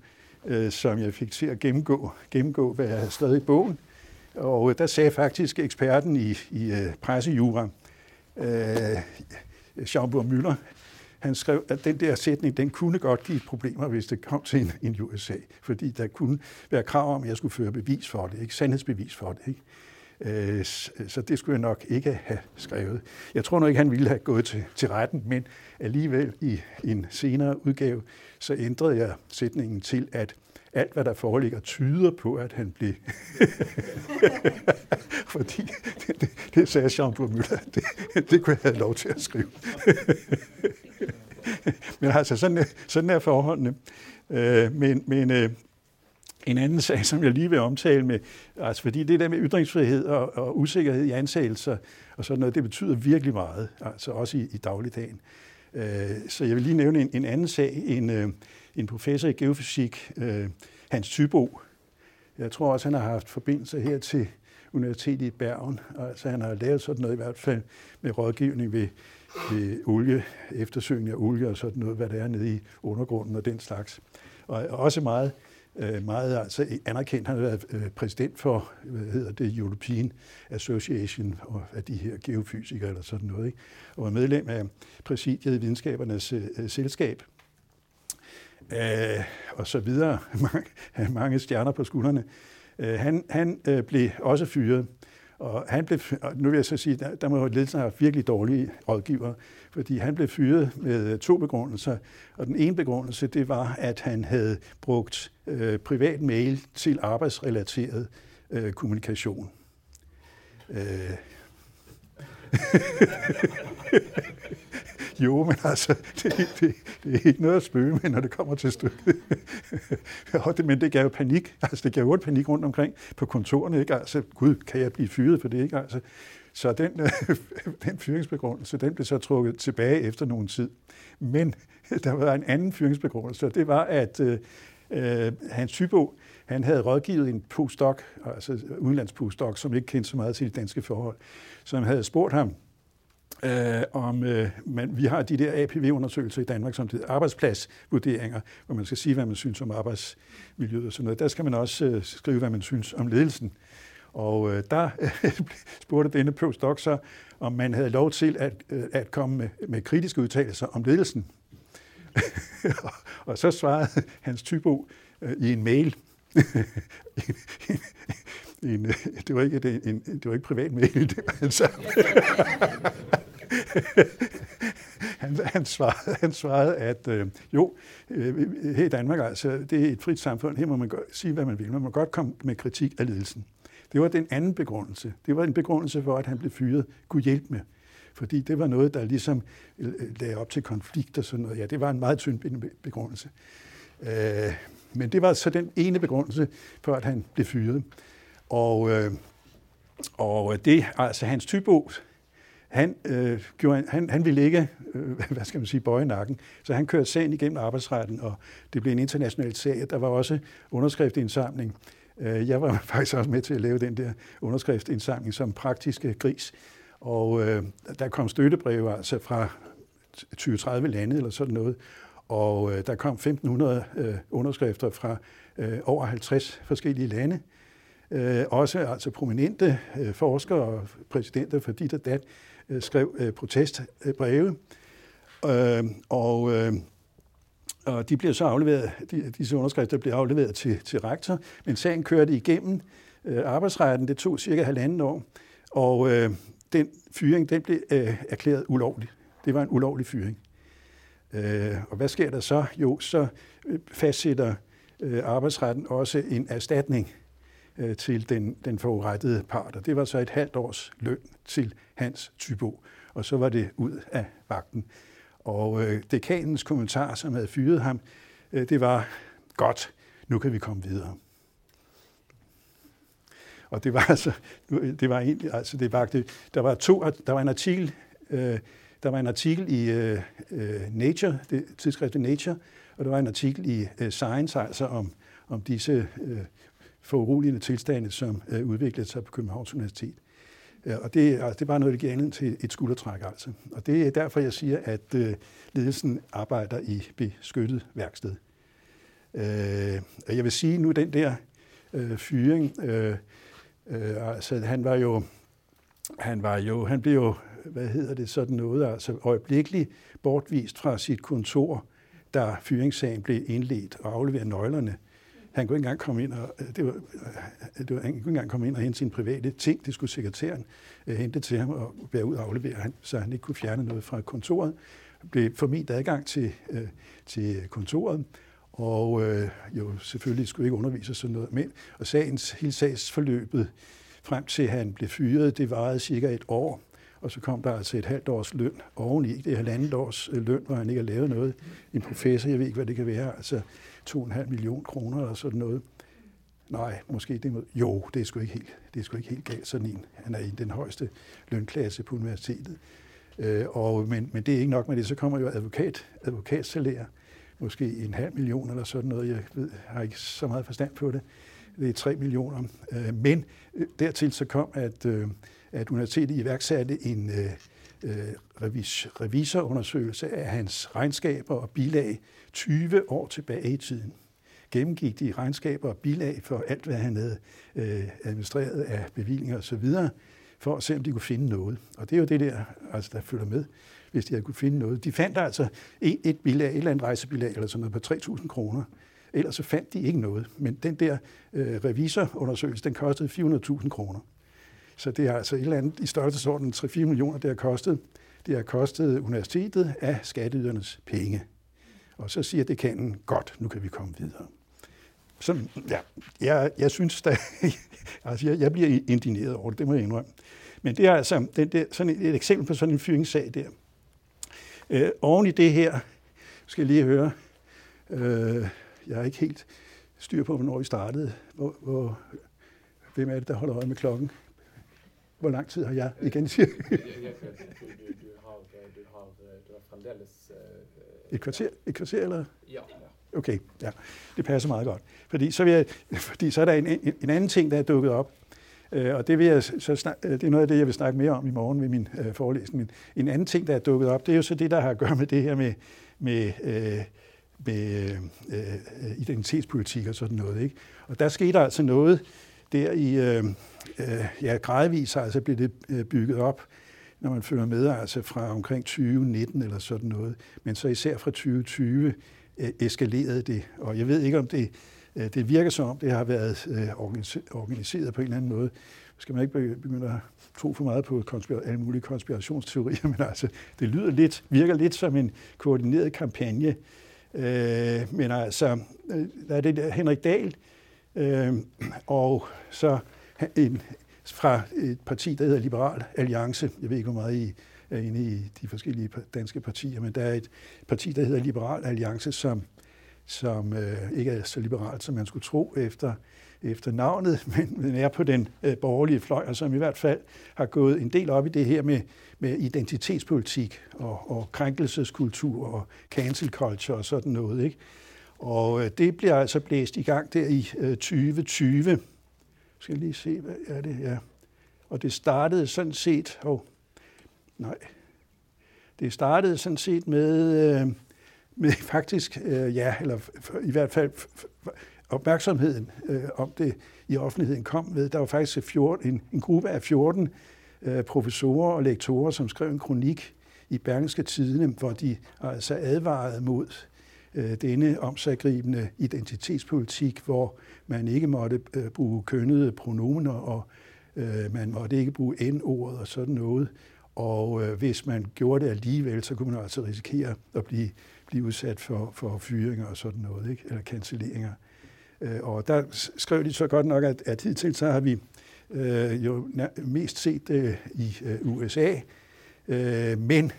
øh, som jeg fik til at gennemgå, gennemgå, hvad jeg havde skrevet i bogen. Og øh, der sagde faktisk eksperten i, i øh, pressejura, øh, Jean-Bourg Müller, han skrev, at den der sætning, den kunne godt give problemer, hvis det kom til en, en USA, fordi der kunne være krav om, at jeg skulle føre bevis for det, ikke? sandhedsbevis for det. Ikke? Øh, så det skulle jeg nok ikke have skrevet. Jeg tror nok ikke, han ville have gået til, til retten, men alligevel i en senere udgave, så ændrede jeg sætningen til, at alt, hvad der foreligger, tyder på, at han blev... Fordi det, det, det sagde Jean Paul Müller, det, det kunne jeg have lov til at skrive. men altså, sådan, sådan er forholdene. Øh, men men øh, en anden sag, som jeg lige vil omtale med, altså fordi det der med ytringsfrihed og, og usikkerhed i ansættelser og sådan noget, det betyder virkelig meget, altså også i, i dagligdagen. Øh, så jeg vil lige nævne en, en anden sag, en, øh, en professor i geofysik, øh, Hans Tybo. Jeg tror også, han har haft forbindelse her til Universitetet i Bergen. Altså han har lavet sådan noget i hvert fald med rådgivning ved, ved olie, eftersøgning af olie og sådan noget, hvad der er nede i undergrunden og den slags. Og også meget øh, meget altså anerkendt. Han har været øh, præsident for, hvad hedder det, European Association af de her geofysikere eller sådan noget, ikke? og var medlem af præsidiet i videnskabernes øh, selskab. Øh, og så videre. Mange, mange stjerner på skuldrene. Øh, han han øh, blev også fyret. Og han blev, og nu vil jeg så sige, der, der må ledelsen have virkelig dårlige rådgivere, fordi han blev fyret med øh, to begrundelser. Og den ene begrundelse, det var, at han havde brugt øh, privat mail til arbejdsrelateret øh, kommunikation. Øh. jo, men altså, det, det, det er ikke noget at spøge med, når det kommer til stykket. men det gav jo panik. Altså, det gav jo panik rundt omkring på kontorerne. Ikke? Altså, gud, kan jeg blive fyret for det? Ikke? Altså, så den, den fyringsbegrundelse, den blev så trukket tilbage efter nogen tid. Men der var en anden fyringsbegrundelse, og det var, at øh, øh Hans Tybo, han havde rådgivet en postdoc, altså udenlands postdoc, som ikke kendte så meget til de danske forhold, som havde spurgt ham, øh, om øh, man, vi har de der APV-undersøgelser i Danmark, som hedder arbejdspladsvurderinger, hvor man skal sige, hvad man synes om arbejdsmiljøet og sådan noget. Der skal man også øh, skrive, hvad man synes om ledelsen. Og øh, der spurgte denne postdoc så, om man havde lov til at, øh, at komme med, med kritiske udtalelser om ledelsen. og så svarede hans typo øh, i en mail. en, en, øh, det, var ikke, en, en, det var ikke privat mail, det var altså. han, han, svarede, han svarede, at øh, jo, øh, her i Danmark, altså, det er et frit samfund, her må man godt sige, hvad man vil. Man må godt komme med kritik af ledelsen. Det var den anden begrundelse. Det var en begrundelse for, at han blev fyret, kunne hjælpe med. Fordi det var noget, der ligesom øh, lagde op til konflikt og sådan noget. Ja, det var en meget tynd begrundelse. Øh, men det var så den ene begrundelse for, at han blev fyret. Og, øh, og det, altså hans typo, han, øh, gjorde, han, han ville ikke, øh, hvad skal man sige, bøje nakken. Så han kørte sagen igennem arbejdsretten, og det blev en international sag. Der var også underskriftindsamling. Øh, jeg var faktisk også med til at lave den der underskriftsindsamling som praktiske gris. Og øh, der kom støttebreve altså fra 20-30 lande eller sådan noget. Og øh, der kom 1500 øh, underskrifter fra øh, over 50 forskellige lande. Øh, Øh, også altså prominente øh, forskere og præsidenter for dit og dat øh, skrev øh, protestbreve. Øh, og øh, og de bliver så afleveret, de, disse underskrifter bliver afleveret til, til rektor, men sagen kørte igennem øh, arbejdsretten. Det tog cirka halvanden år, og øh, den fyring den blev øh, erklæret ulovlig. Det var en ulovlig fyring. Øh, og hvad sker der så? Jo, så øh, fastsætter øh, arbejdsretten også en erstatning øh, til den, den forurettede part, og det var så et halvt års løn til hans typo, og så var det ud af vagten. Og øh, dekanens kommentar, som havde fyret ham, øh, det var, godt, nu kan vi komme videre. Og det var altså, det var egentlig, altså det var, det, der var to, der var en artikel, øh, der var en artikel i øh, øh, Nature, det tidsskriftet Nature, og der var en artikel i øh, Science altså om, om disse øh, foruroligende tilstande, som uh, udviklede sig på Københavns Universitet. Øh, og det, altså, det er bare noget, der giver anledning til et skuldertræk. Altså. Og det er derfor, jeg siger, at øh, ledelsen arbejder i beskyttet værksted. Uh, og jeg vil sige nu, den der fyring, uh, uh, altså han var jo, han var jo, han blev jo hvad hedder det, sådan noget, altså øjeblikkeligt bortvist fra sit kontor, da fyringssagen blev indledt og afleveret nøglerne. Han kunne ikke engang komme ind og, øh, det var, øh, det var, han kunne ikke engang komme ind og hente sine private ting. Det skulle sekretæren øh, hente til ham og bære ud og aflevere, han, så han ikke kunne fjerne noget fra kontoret. Han blev formidt adgang til, øh, til kontoret, og øh, jo selvfølgelig skulle ikke undervise sådan noget. Men, og sagens, hele sagsforløbet frem til han blev fyret, det varede cirka et år og så kom der altså et halvt års løn oveni. Det er halvandet års øh, løn, hvor han ikke har lavet noget. En professor, jeg ved ikke, hvad det kan være, altså 2,5 million kroner eller sådan noget. Nej, måske det må, Jo, det er sgu ikke helt, det er sgu ikke helt galt sådan en. Han er i den højeste lønklasse på universitetet. Øh, og, men, men det er ikke nok med det. Så kommer jo advokat, advokatsalær, måske en halv million eller sådan noget. Jeg ved, har ikke så meget forstand på det. Det er 3 millioner. Øh, men øh, dertil så kom, at øh, at universitetet iværksatte en øh, øh, revis, revisorundersøgelse af hans regnskaber og bilag 20 år tilbage i tiden. Gennemgik de regnskaber og bilag for alt, hvad han havde øh, administreret af bevillinger osv., for at se, om de kunne finde noget. Og det er jo det der, altså, der følger med, hvis de havde kunne finde noget. De fandt altså et, et bilag, et eller andet rejsebilag eller sådan noget på 3.000 kroner. Ellers så fandt de ikke noget. Men den der øh, revisorundersøgelse, den kostede 400.000 kroner. Så det er altså et eller andet i størrelsesordenen 3-4 millioner, det har kostet. Det har kostet universitetet af skatteydernes penge. Og så siger dekanen, godt, nu kan vi komme videre. Så ja, jeg, jeg synes, da, altså jeg, jeg bliver indineret over det, det må jeg indrømme. Men det er altså den der, sådan et, et eksempel på sådan en fyringssag der. Øh, oven i det her, skal jeg lige høre, øh, jeg er ikke helt styr på, hvornår vi startede. Hvor, hvor, hvem er det, der holder øje med klokken? Hvor lang tid har jeg igen siger? Et kvarter, et kvarter eller? Ja. Okay, ja. Det passer meget godt. Fordi så, vil jeg, fordi så er der en, en anden ting, der er dukket op. Øh, og det, vil jeg, så snak, det er noget af det, jeg vil snakke mere om i morgen ved min øh, forelæsning. Men en anden ting, der er dukket op, det er jo så det, der har at gøre med det her med, med, øh, med øh, identitetspolitik og sådan noget. Ikke? Og der skete altså noget der i, øh, øh ja, gradvist altså blev det øh, bygget op, når man følger med, altså fra omkring 2019 eller sådan noget, men så især fra 2020 øh, eskalerede det, og jeg ved ikke om det, øh, det virker som om det har været øh, organiseret på en eller anden måde. Skal man ikke begynde at tro for meget på konspira- alle mulige konspirationsteorier, men altså, det lyder lidt, virker lidt som en koordineret kampagne. Øh, men altså, øh, der er det der Henrik Dahl, øh, og så en, fra et parti, der hedder Liberal Alliance. Jeg ved ikke, hvor meget I er inde i de forskellige danske partier, men der er et parti, der hedder Liberal Alliance, som, som øh, ikke er så liberalt, som man skulle tro efter, efter navnet, men, men er på den øh, borgerlige fløj, og som i hvert fald har gået en del op i det her med, med identitetspolitik og, og krænkelseskultur og cancel culture og sådan noget. Ikke? Og øh, det bliver altså blæst i gang der i øh, 2020 skal jeg lige se, hvad er det her. Og det startede sådan set, oh, nej, det startede sådan set med, øh, med faktisk, øh, ja, eller i hvert fald opmærksomheden om det i offentligheden kom med. Der var faktisk 14, en, en gruppe af 14 professorer og lektorer, som skrev en kronik i Berlingske Tidene, hvor de altså advarede mod Øh, denne omsaggribende identitetspolitik, hvor man ikke måtte øh, bruge kønnede pronomener, og øh, man måtte ikke bruge N-ordet og sådan noget. Og hvis man gjorde det alligevel, så kunne man altså risikere at blive, blive udsat for, for fyringer og sådan noget, ikke? eller cancelleringer. Og der skrev de så godt nok, at, at hidtil så har vi øh, jo mest set det i øh, USA, øh, men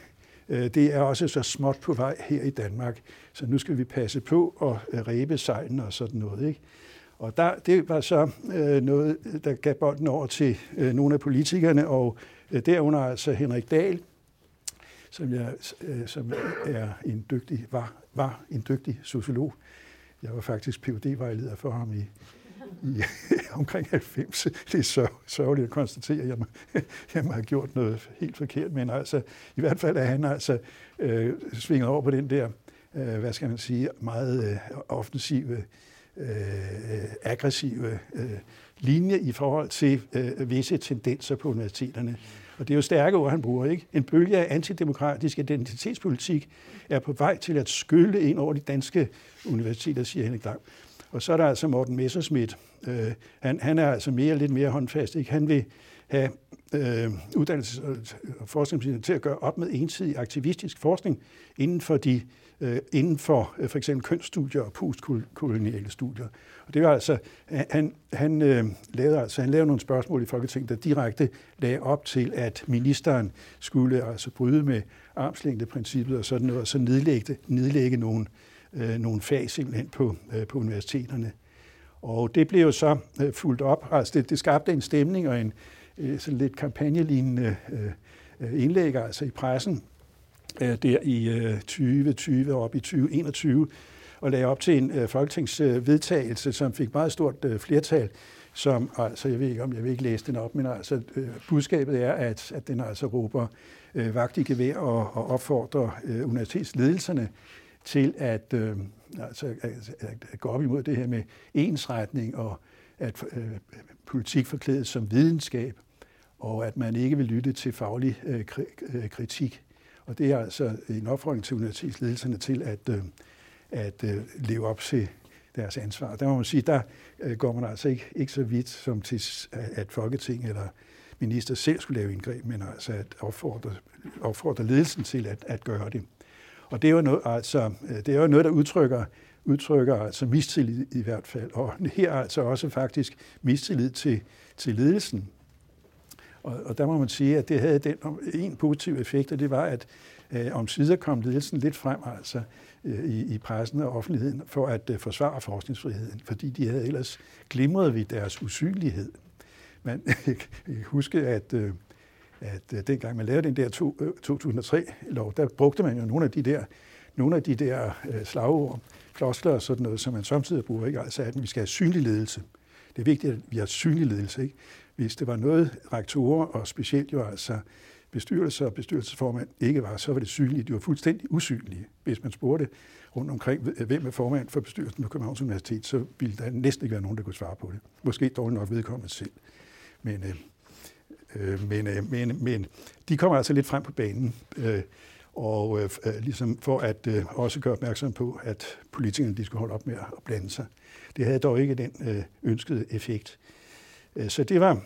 Øh, det er også så småt på vej her i Danmark. Så nu skal vi passe på at øh, ræbe sejlen og sådan noget. Ikke? Og der, det var så øh, noget, der gav bolden over til øh, nogle af politikerne, og øh, derunder altså Henrik Dahl, som, jeg, øh, som er en dygtig, var, var en dygtig sociolog. Jeg var faktisk phd vejleder for ham i, i omkring 90. Det er så sørgeligt at konstatere, at jeg må, jeg må have gjort noget helt forkert, men altså, i hvert fald er han altså øh, svinget over på den der, øh, hvad skal man sige, meget øh, offensive, øh, aggressive øh, linje i forhold til øh, visse tendenser på universiteterne. Og det er jo stærke ord, han bruger, ikke? En bølge af antidemokratisk identitetspolitik er på vej til at skylle ind over de danske universiteter, siger Henrik Dam. Og så er der altså Morten Messerschmidt. Øh, han, han er altså mere lidt mere håndfast. Ikke? Han vil have øh, uddannelses- og forskningsministeriet til at gøre op med ensidig aktivistisk forskning inden for de øh, inden for øh, for eksempel kønsstudier og postkoloniale studier. Og det var altså, han, han, øh, lavede, altså, han lavede nogle spørgsmål i Folketinget, der direkte lagde op til, at ministeren skulle altså bryde med armslængdeprincippet og sådan noget, og så nedlægge, nedlægge nogle, øh, Øh, nogle fag simpelthen på, øh, på universiteterne. Og det blev jo så øh, fuldt op. Altså det, det skabte en stemning og en øh, sådan lidt kampagnelignende øh, øh indlæg altså i pressen øh, der i øh, 2020 og op i 2021 og lagde op til en øh, folketingsvedtagelse, som fik meget stort øh, flertal, som altså, jeg ved ikke om jeg vil ikke læse den op, men altså øh, budskabet er, at, at den altså råber øh, vagt i gevær og, og opfordrer øh, universitetsledelserne til at, øh, altså, at, at gå op imod det her med ensretning og at øh, politik forklædes som videnskab, og at man ikke vil lytte til faglig øh, øh, kritik. Og det er altså en opfordring til universitetsledelserne til at, øh, at øh, leve op til deres ansvar. Der må man sige, der øh, går man altså ikke, ikke så vidt som til, at Folketing eller minister selv skulle lave indgreb, men altså at opfordre, opfordre ledelsen til at, at gøre det. Og det er jo noget, altså, øh, det er jo noget der udtrykker, udtrykker altså mistillid i hvert fald. Og her altså også faktisk mistillid til, til ledelsen. Og, og der må man sige, at det havde den en positiv effekt, og det var, at øh, om sider kom ledelsen lidt frem altså, øh, i, i pressen og offentligheden for at øh, forsvare forskningsfriheden, fordi de havde ellers glimret ved deres usynlighed. Man kan huske, at, øh, at øh, dengang man lavede den der to, øh, 2003-lov, der brugte man jo nogle af de der, nogle af de der øh, slagord, floskler og sådan noget, som man samtidig bruger, ikke? altså at vi skal have synlig ledelse. Det er vigtigt, at vi har synlig ledelse. Ikke? Hvis det var noget, rektorer og specielt jo altså bestyrelse og bestyrelsesformand ikke var, så var det synlige. De var fuldstændig usynlige. Hvis man spurgte rundt omkring, hvem er formand for bestyrelsen på Københavns Universitet, så ville der næsten ikke være nogen, der kunne svare på det. Måske dårligt nok vedkommende selv. Men, øh, øh, men, øh, men, men de kommer altså lidt frem på banen. Øh, og øh, øh, ligesom for at øh, også gøre opmærksom på, at politikerne de skulle holde op med at blande sig. Det havde dog ikke den øh, ønskede effekt. Øh, så det var,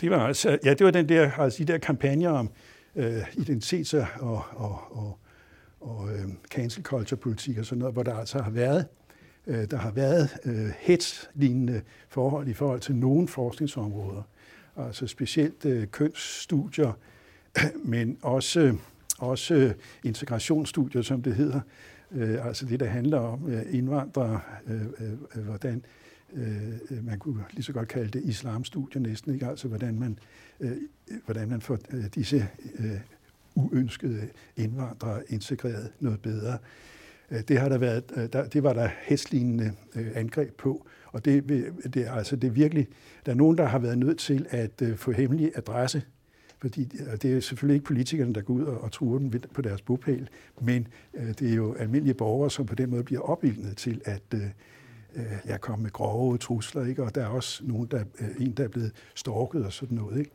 det var altså, ja, det var den der, altså de der kampagner om øh, identitets- og, og, og, og øh, cancel culture politik og sådan noget, hvor der altså har været øh, der har været øh, hets-lignende forhold i forhold til nogle forskningsområder. Altså specielt øh, kønsstudier, men også, også integrationsstudier, som det hedder. Øh, altså det, der handler om øh, indvandrere, øh, øh, øh hvordan øh, øh, man kunne lige så godt kalde det islamstudier næsten, ikke? altså hvordan man, øh, øh hvordan man får øh, disse øh, uønskede indvandrere integreret noget bedre. Det, har der været, der, det var der hestlignende angreb på, og det, det, altså det er virkelig, der er nogen, der har været nødt til at øh, få hemmelig adresse fordi det er selvfølgelig ikke politikerne, der går ud og, truer dem på deres bopæl, men øh, det er jo almindelige borgere, som på den måde bliver opildnet til at, øh, øh jeg kom med grove trusler, ikke? og der er også nogen, der, øh, en, der er blevet stalket og sådan noget. Ikke?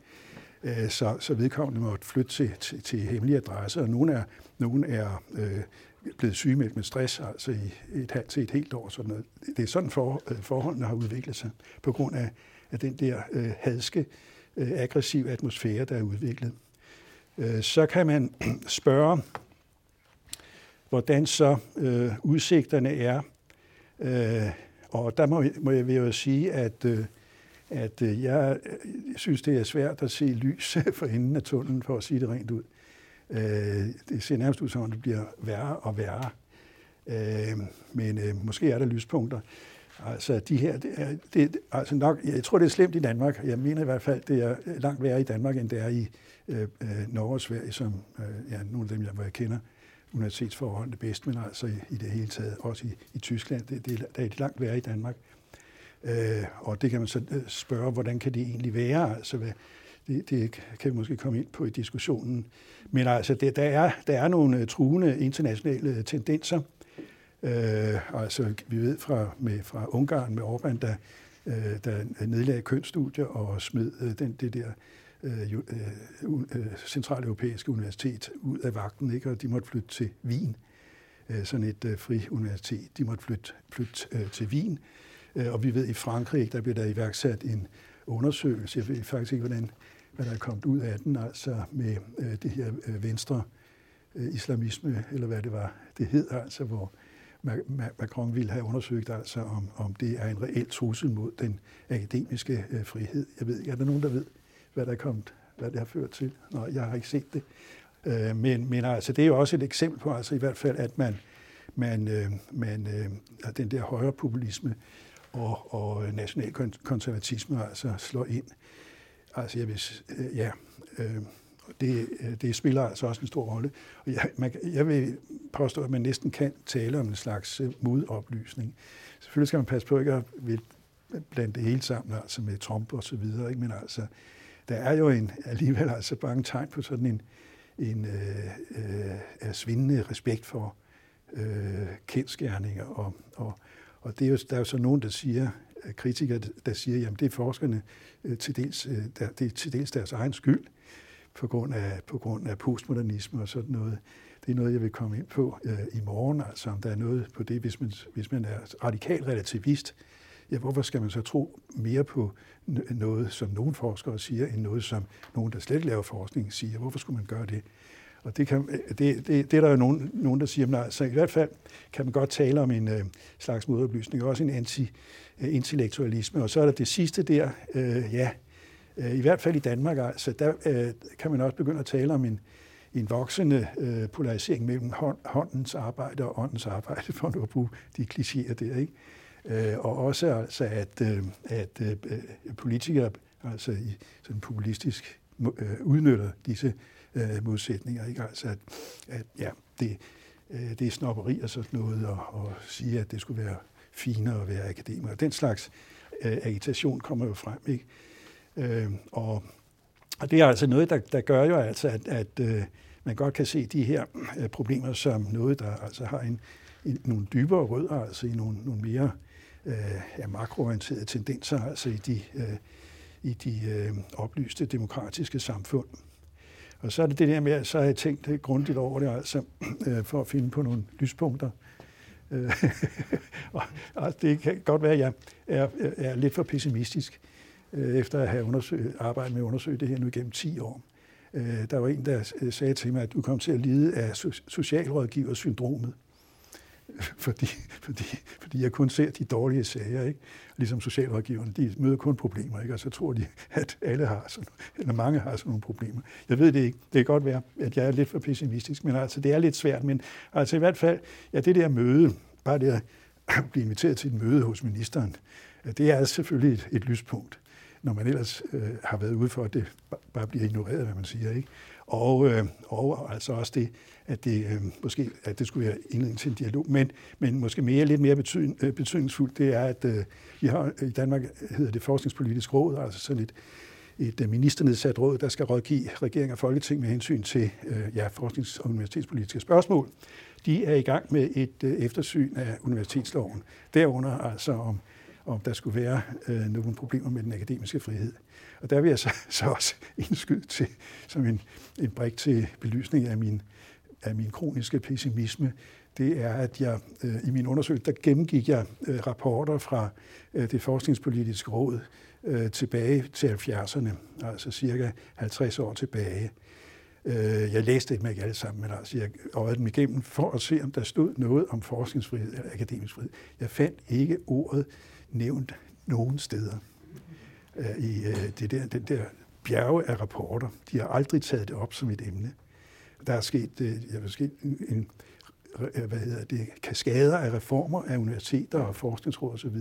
Øh, så, så vedkommende måtte flytte til, til, til hemmelige adresser, og nogen er, nogen er øh, blevet sygemeldt med stress, altså i et halvt til et helt år. Sådan noget. Det er sådan, for, øh, forholdene har udviklet sig, på grund af, af den der øh, hadske, øh, aggressive atmosfære, der er udviklet. Øh, så kan man spørge, hvordan så øh, udsigterne er øh, og der må, må jeg jo sige, at, øh, at øh, jeg synes, det er svært at se lys for enden af tunnelen, for at sige det rent ud. Øh, Øh, det ser nærmest ud som om, det bliver værre og værre. Øh, men øh, måske er der lyspunkter. Altså, de her, det er, det, altså nok, jeg tror, det er slemt i Danmark. Jeg mener i hvert fald, det er langt værre i Danmark, end det er i øh, Norge og Sverige, som øh, ja, nogle af dem, jeg, hvor jeg kender universitetsforholdene bedst, men altså i, i det hele taget, også i, i Tyskland, det, det, der er det langt værre i Danmark. Øh, og det kan man så spørge, hvordan kan det egentlig være? Altså, hvad, det, det kan vi måske komme ind på i diskussionen. Men altså, det, der, er, der er nogle øh, truende internationale øh, tendenser, Øh, altså, vi ved fra, med, fra Ungarn med Orbán, der, øh, der nedlagde kønsstudier og smed øh, den, det der øh, øh, øh, centraleuropæiske universitet ud af vagten, ikke? og de måtte flytte til Wien. Øh, sådan et øh, fri universitet. De måtte flytte, flytte øh, til Wien. Øh, og vi ved, i Frankrig, der blev der iværksat en undersøgelse. Jeg ved faktisk ikke, hvordan, hvad der er kommet ud af den, altså med øh, det her øh, venstre øh, islamisme, eller hvad det var, det hed, altså, hvor Macron ville have undersøgt, altså om, om det er en reel trussel mod den akademiske øh, frihed. Jeg ved ikke, er der nogen, der ved, hvad der er kommet, hvad det har ført til? Nå, jeg har ikke set det. Øh, men, men altså, det er jo også et eksempel på, altså i hvert fald, at man, man, øh, man øh, den der højre populisme og, og nationalkonservatisme altså slår ind. Altså, jeg vil, øh, ja, øh, det, øh, det spiller altså også en stor rolle. Og jeg, man, jeg vil påstå, at man næsten kan tale om en slags øh, modoplysning. Selvfølgelig skal man passe på ikke at blande det hele sammen, altså med Trump og så videre, ikke? men altså, der er jo en, alligevel altså mange tegn på sådan en, en øh, øh, svindende respekt for øh, kendskærninger. Og, og, og det er jo, der er jo så nogen, der siger, kritikere, der siger, jamen det er forskerne øh, til dels, øh, der, det er til dels deres egen skyld, på grund af, på grund af postmodernisme og sådan noget. Det er noget, jeg vil komme ind på øh, i morgen, altså om der er noget på det, hvis man, hvis man er radikal relativist, ja, hvorfor skal man så tro mere på noget, som nogle forskere siger, end noget, som nogen, der slet ikke laver forskning, siger? Hvorfor skulle man gøre det? Og det, kan, det, det, det er der jo nogen, nogen der siger, men altså i hvert fald kan man godt tale om en øh, slags modoplysning, også en anti-intellektualisme. Øh, og så er der det sidste der, øh, ja, Øh, I hvert fald i Danmark, altså, der øh, kan man også begynde at tale om en, en voksende øh, polarisering mellem håndens arbejde og åndens arbejde, for nu at bruge de klichéer der, ikke? Øh, og også altså, at, øh, at politikere altså i sådan populistisk udnytter disse Øh, modsætninger, ikke? Altså, at, at ja, det, øh, det er snopperi og sådan noget, og, og sige, at det skulle være finere at være akademiker. Den slags øh, agitation kommer jo frem, ikke? Øh, og, og det er altså noget, der, der gør jo altså, at, at øh, man godt kan se de her øh, problemer som noget, der altså har en, en, nogle dybere rødder, altså i nogle, nogle mere øh, ja, makroorienterede tendenser, altså i de, øh, i de øh, oplyste demokratiske samfund. Og så er det det der med, at så har jeg tænkt grundigt over det, altså øh, for at finde på nogle lyspunkter. Øh, og det kan godt være, at jeg er, er lidt for pessimistisk. Øh, efter at have undersøgt, arbejdet med at undersøge det her nu gennem 10 år. Øh, der var en, der øh, sagde til mig, at du kom til at lide af socialrådgiversyndromet. Fordi, fordi, fordi jeg kun ser de dårlige sager, ikke? Ligesom socialrådgiverne, de møder kun problemer, ikke? Og så tror de, at alle har sådan, eller mange har sådan nogle problemer. Jeg ved det ikke. Det kan godt være, at jeg er lidt for pessimistisk, men altså, det er lidt svært. Men altså i hvert fald, ja, det der møde, bare det at blive inviteret til et møde hos ministeren, det er selvfølgelig et, et lyspunkt når man ellers øh, har været ude for, at det bare bliver ignoreret, hvad man siger. Ikke? Og, øh, og altså også det, at det øh, måske at det skulle være indledning til en dialog, men, men måske mere, lidt mere betydning, øh, betydningsfuldt, det er, at øh, vi har i Danmark hedder det forskningspolitisk råd, altså sådan et, et øh, ministernedsat råd, der skal rådgive regering og folketing med hensyn til øh, ja, forsknings- og universitetspolitiske spørgsmål. De er i gang med et øh, eftersyn af universitetsloven. Derunder altså om om der skulle være øh, nogle problemer med den akademiske frihed. Og der vil jeg så, så også indskyde til, som en, en brik til belysning af min, af min kroniske pessimisme, det er, at jeg øh, i min undersøgelse, der gennemgik jeg øh, rapporter fra øh, det forskningspolitiske råd øh, tilbage til 70'erne, altså cirka 50 år tilbage. Øh, jeg læste dem ikke alle sammen, men altså jeg øjede dem igennem for at se, om der stod noget om forskningsfrihed eller akademisk frihed. Jeg fandt ikke ordet nævnt nogen steder Øh, i øh, det der, den der bjerge af rapporter. De har aldrig taget det op som et emne. Der er sket, øh, jeg vil sket en, en hvad hedder det, kaskader af reformer af universiteter og forskningsråd osv.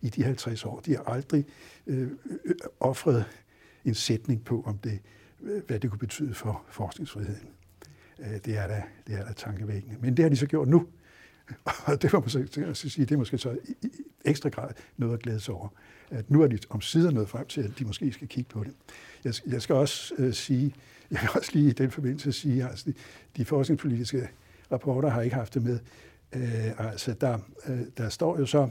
i de 50 år. De har aldrig øh, øh, offret en sætning på, om det, øh, hvad det kunne betyde for forskningsfriheden. Det er da, det er da tankevækkende. Men det har de så gjort nu. Og det var måske, så, sige, det er måske så i, i ekstra grad noget at glæde sig over. At nu er de om sider nået frem til, at de måske skal kigge på det. Jeg, jeg skal også øh, sige, jeg vil også lige i den forbindelse sige, at altså, de, de forskningspolitiske rapporter har ikke haft det med. Øh, altså, der, øh, der står jo så,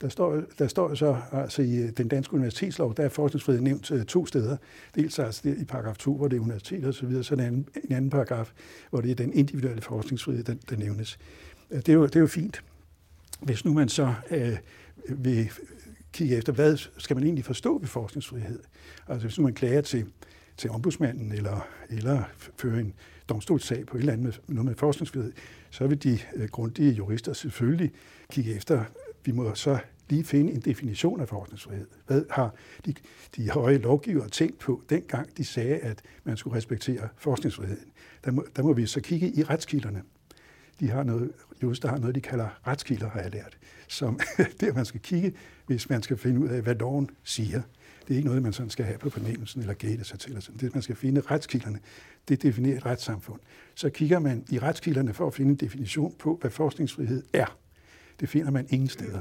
der står, der står jo så altså i øh, den danske universitetslov, der er forskningsfrihed nævnt øh, to steder. Dels altså det, i paragraf 2, hvor det er universitet og så videre, så en anden, en anden paragraf, hvor det er den individuelle forskningsfrihed, der, der nævnes. Øh, det er, jo, det er jo fint. Hvis nu man så øh, vil kigge efter, hvad skal man egentlig forstå ved forskningsfrihed? Altså hvis nu man klager til, til ombudsmanden eller, eller fører en domstolssag på et eller andet med, noget med forskningsfrihed, så vil de øh, grundige jurister selvfølgelig kigge efter, vi må så lige finde en definition af forskningsfrihed. Hvad har de, de høje lovgivere tænkt på, dengang de sagde, at man skulle respektere forskningsfriheden? Der må, der må vi så kigge i retskilderne. De har noget, jurister har noget, de kalder retskilder, har jeg lært, som der man skal kigge, hvis man skal finde ud af, hvad loven siger. Det er ikke noget, man sådan skal have på fornemmelsen eller gætte sig til. Sådan. Det, man skal finde retskilderne. Det definerer et retssamfund. Så kigger man i retskilderne for at finde en definition på, hvad forskningsfrihed er. Det finder man ingen steder.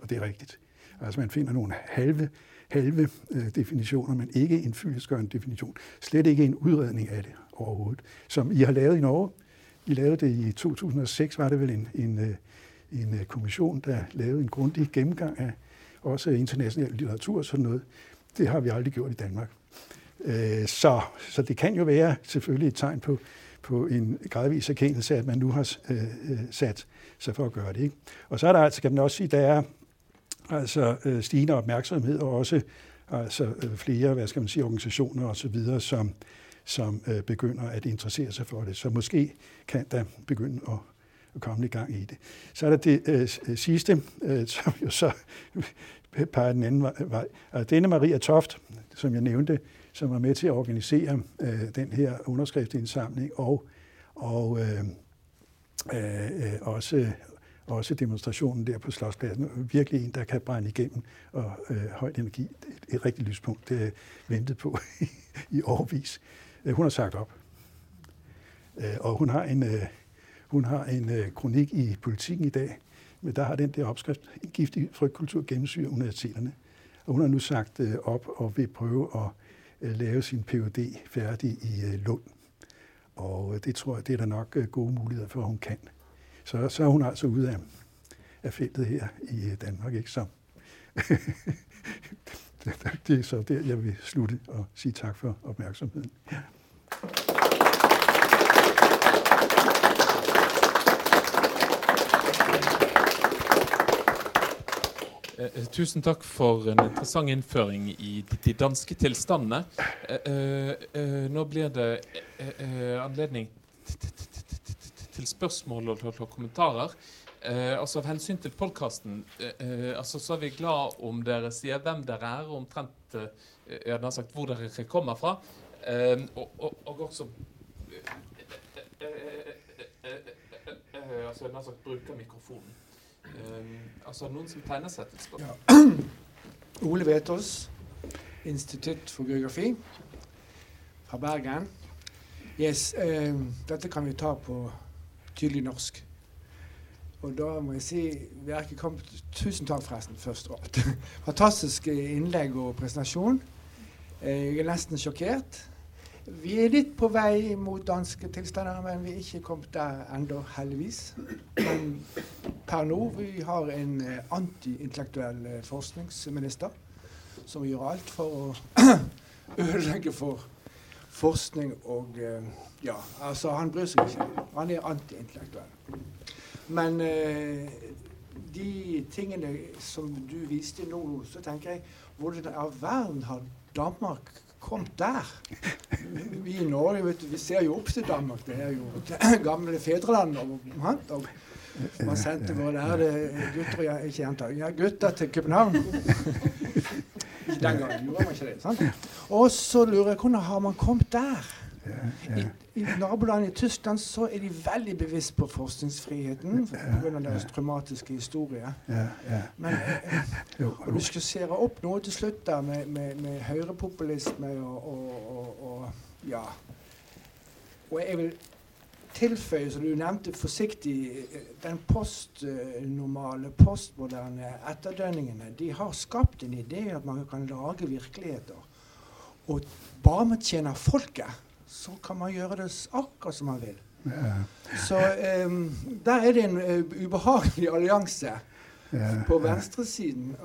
Og det er rigtigt. Altså man finder nogle halve, halve øh, definitioner, men ikke en fyldesgørende definition. Slet ikke en udredning af det overhovedet. Som I har lavet i Norge. I lavede det i 2006, var det vel en, en, øh, en øh, kommission, der lavede en grundig gennemgang af også international litteratur og sådan noget. Det har vi aldrig gjort i Danmark. Øh, så, så det kan jo være selvfølgelig et tegn på, på en gradvis erkendelse af, at man nu har øh, sat sig for at gøre det. Ikke? Og så er der altså, kan man også sige, der er altså stigende opmærksomhed og også altså flere, hvad skal man sige, organisationer og så videre, som, øh, begynder at interessere sig for det. Så måske kan der begynde at at komme i gang i det. Så er der det øh, øh sidste, øh, som jo så peger den anden vej. Og denne Maria Toft, som jeg nævnte, som var med til at organisere øh, den her underskriftsindsamling og, og øh, øh, øh, også, også demonstrationen der på Slotspladsen. Virkelig en, der kan brænde igennem og øh, høj energi. Et, et rigtigt lyspunkt, det er ventet på i årvis. Øh, hun har sagt op. Øh, og hun har en, øh, hun har en øh, kronik i politikken i dag, men der har den der opskrift, en giftig frygtkultur gennemsyrer universiteterne. Og hun har nu sagt øh, op og vil prøve at øh, lave sin Ph.D. færdig i øh, Lund. Og øh, det tror jeg, det er der nok øh, gode muligheder for, at hun kan. Så, så er hun altså ude af, af feltet her i øh, Danmark, ikke så? det er så der, jeg vil slutte og sige tak for opmærksomheden. Ja. Eh, eh, tusen takk for en interessant innføring i de danske tilstandene. Eh, eh, eh, nå blir det anledning til spørsmål og kommentarer. Eh, altså Av hensyn til podkasten eh, eh, altså, så er vi glad om dere sier hvem dere er, og omtrent eh, jeg har sagt hvor dere kommer fra. Ehm, og, og, og også altså, jeg har sagt bruker mikrofonen. Um, altså noen som tegner seg til spørsmål? Ja. Ole Vetås, Institutt for geografi fra Bergen. Yes, um, dette kan vi ta på tydelig norsk. Og da må jeg si ikke kom, Tusen takk, forresten, først. Fantastisk eh, innlegg og presentasjon. Eh, jeg er nesten sjokkert. Vi er litt på vei mot danske tilstander, men vi er ikke kommet der ennå, heldigvis. Men per nå vi har en eh, antiintellektuell forskningsminister som gjør alt for å ødelegge for forskning og eh, Ja, altså, han bryr seg ikke. Han er antiintellektuell. Men eh, de tingene som du viste nå, så tenker jeg Hvordan i verden har Danmark Kom der! Vi i Norge vet du, vi ser jo opp til Danmark. Det er jo det gamle fedrelandet. Og, og man sendte våre lærde gutter ja, ikke jenter, ja, gutter til København. Den gangen gjorde man ikke det. sant? Og så lurer jeg hvordan har man kommet der? I, I nabolandet i Tyskland så er de veldig bevisst på forskningsfriheten pga. deres traumatiske historie. Men eh, du skisserer opp noe til slutt der med, med, med høyrepopulisme og, og, og, og ja. Og jeg vil tilføye, som du nevnte forsiktig, eh, den postnormale, postmoderne etterdønningene. De har skapt en idé at man kan lage virkeligheter. Og bare man tjener folket, så kan man gjøre det akkurat som man vil. ja, Så em, der er det en eh, ubehagelig allianse ja, på venstresiden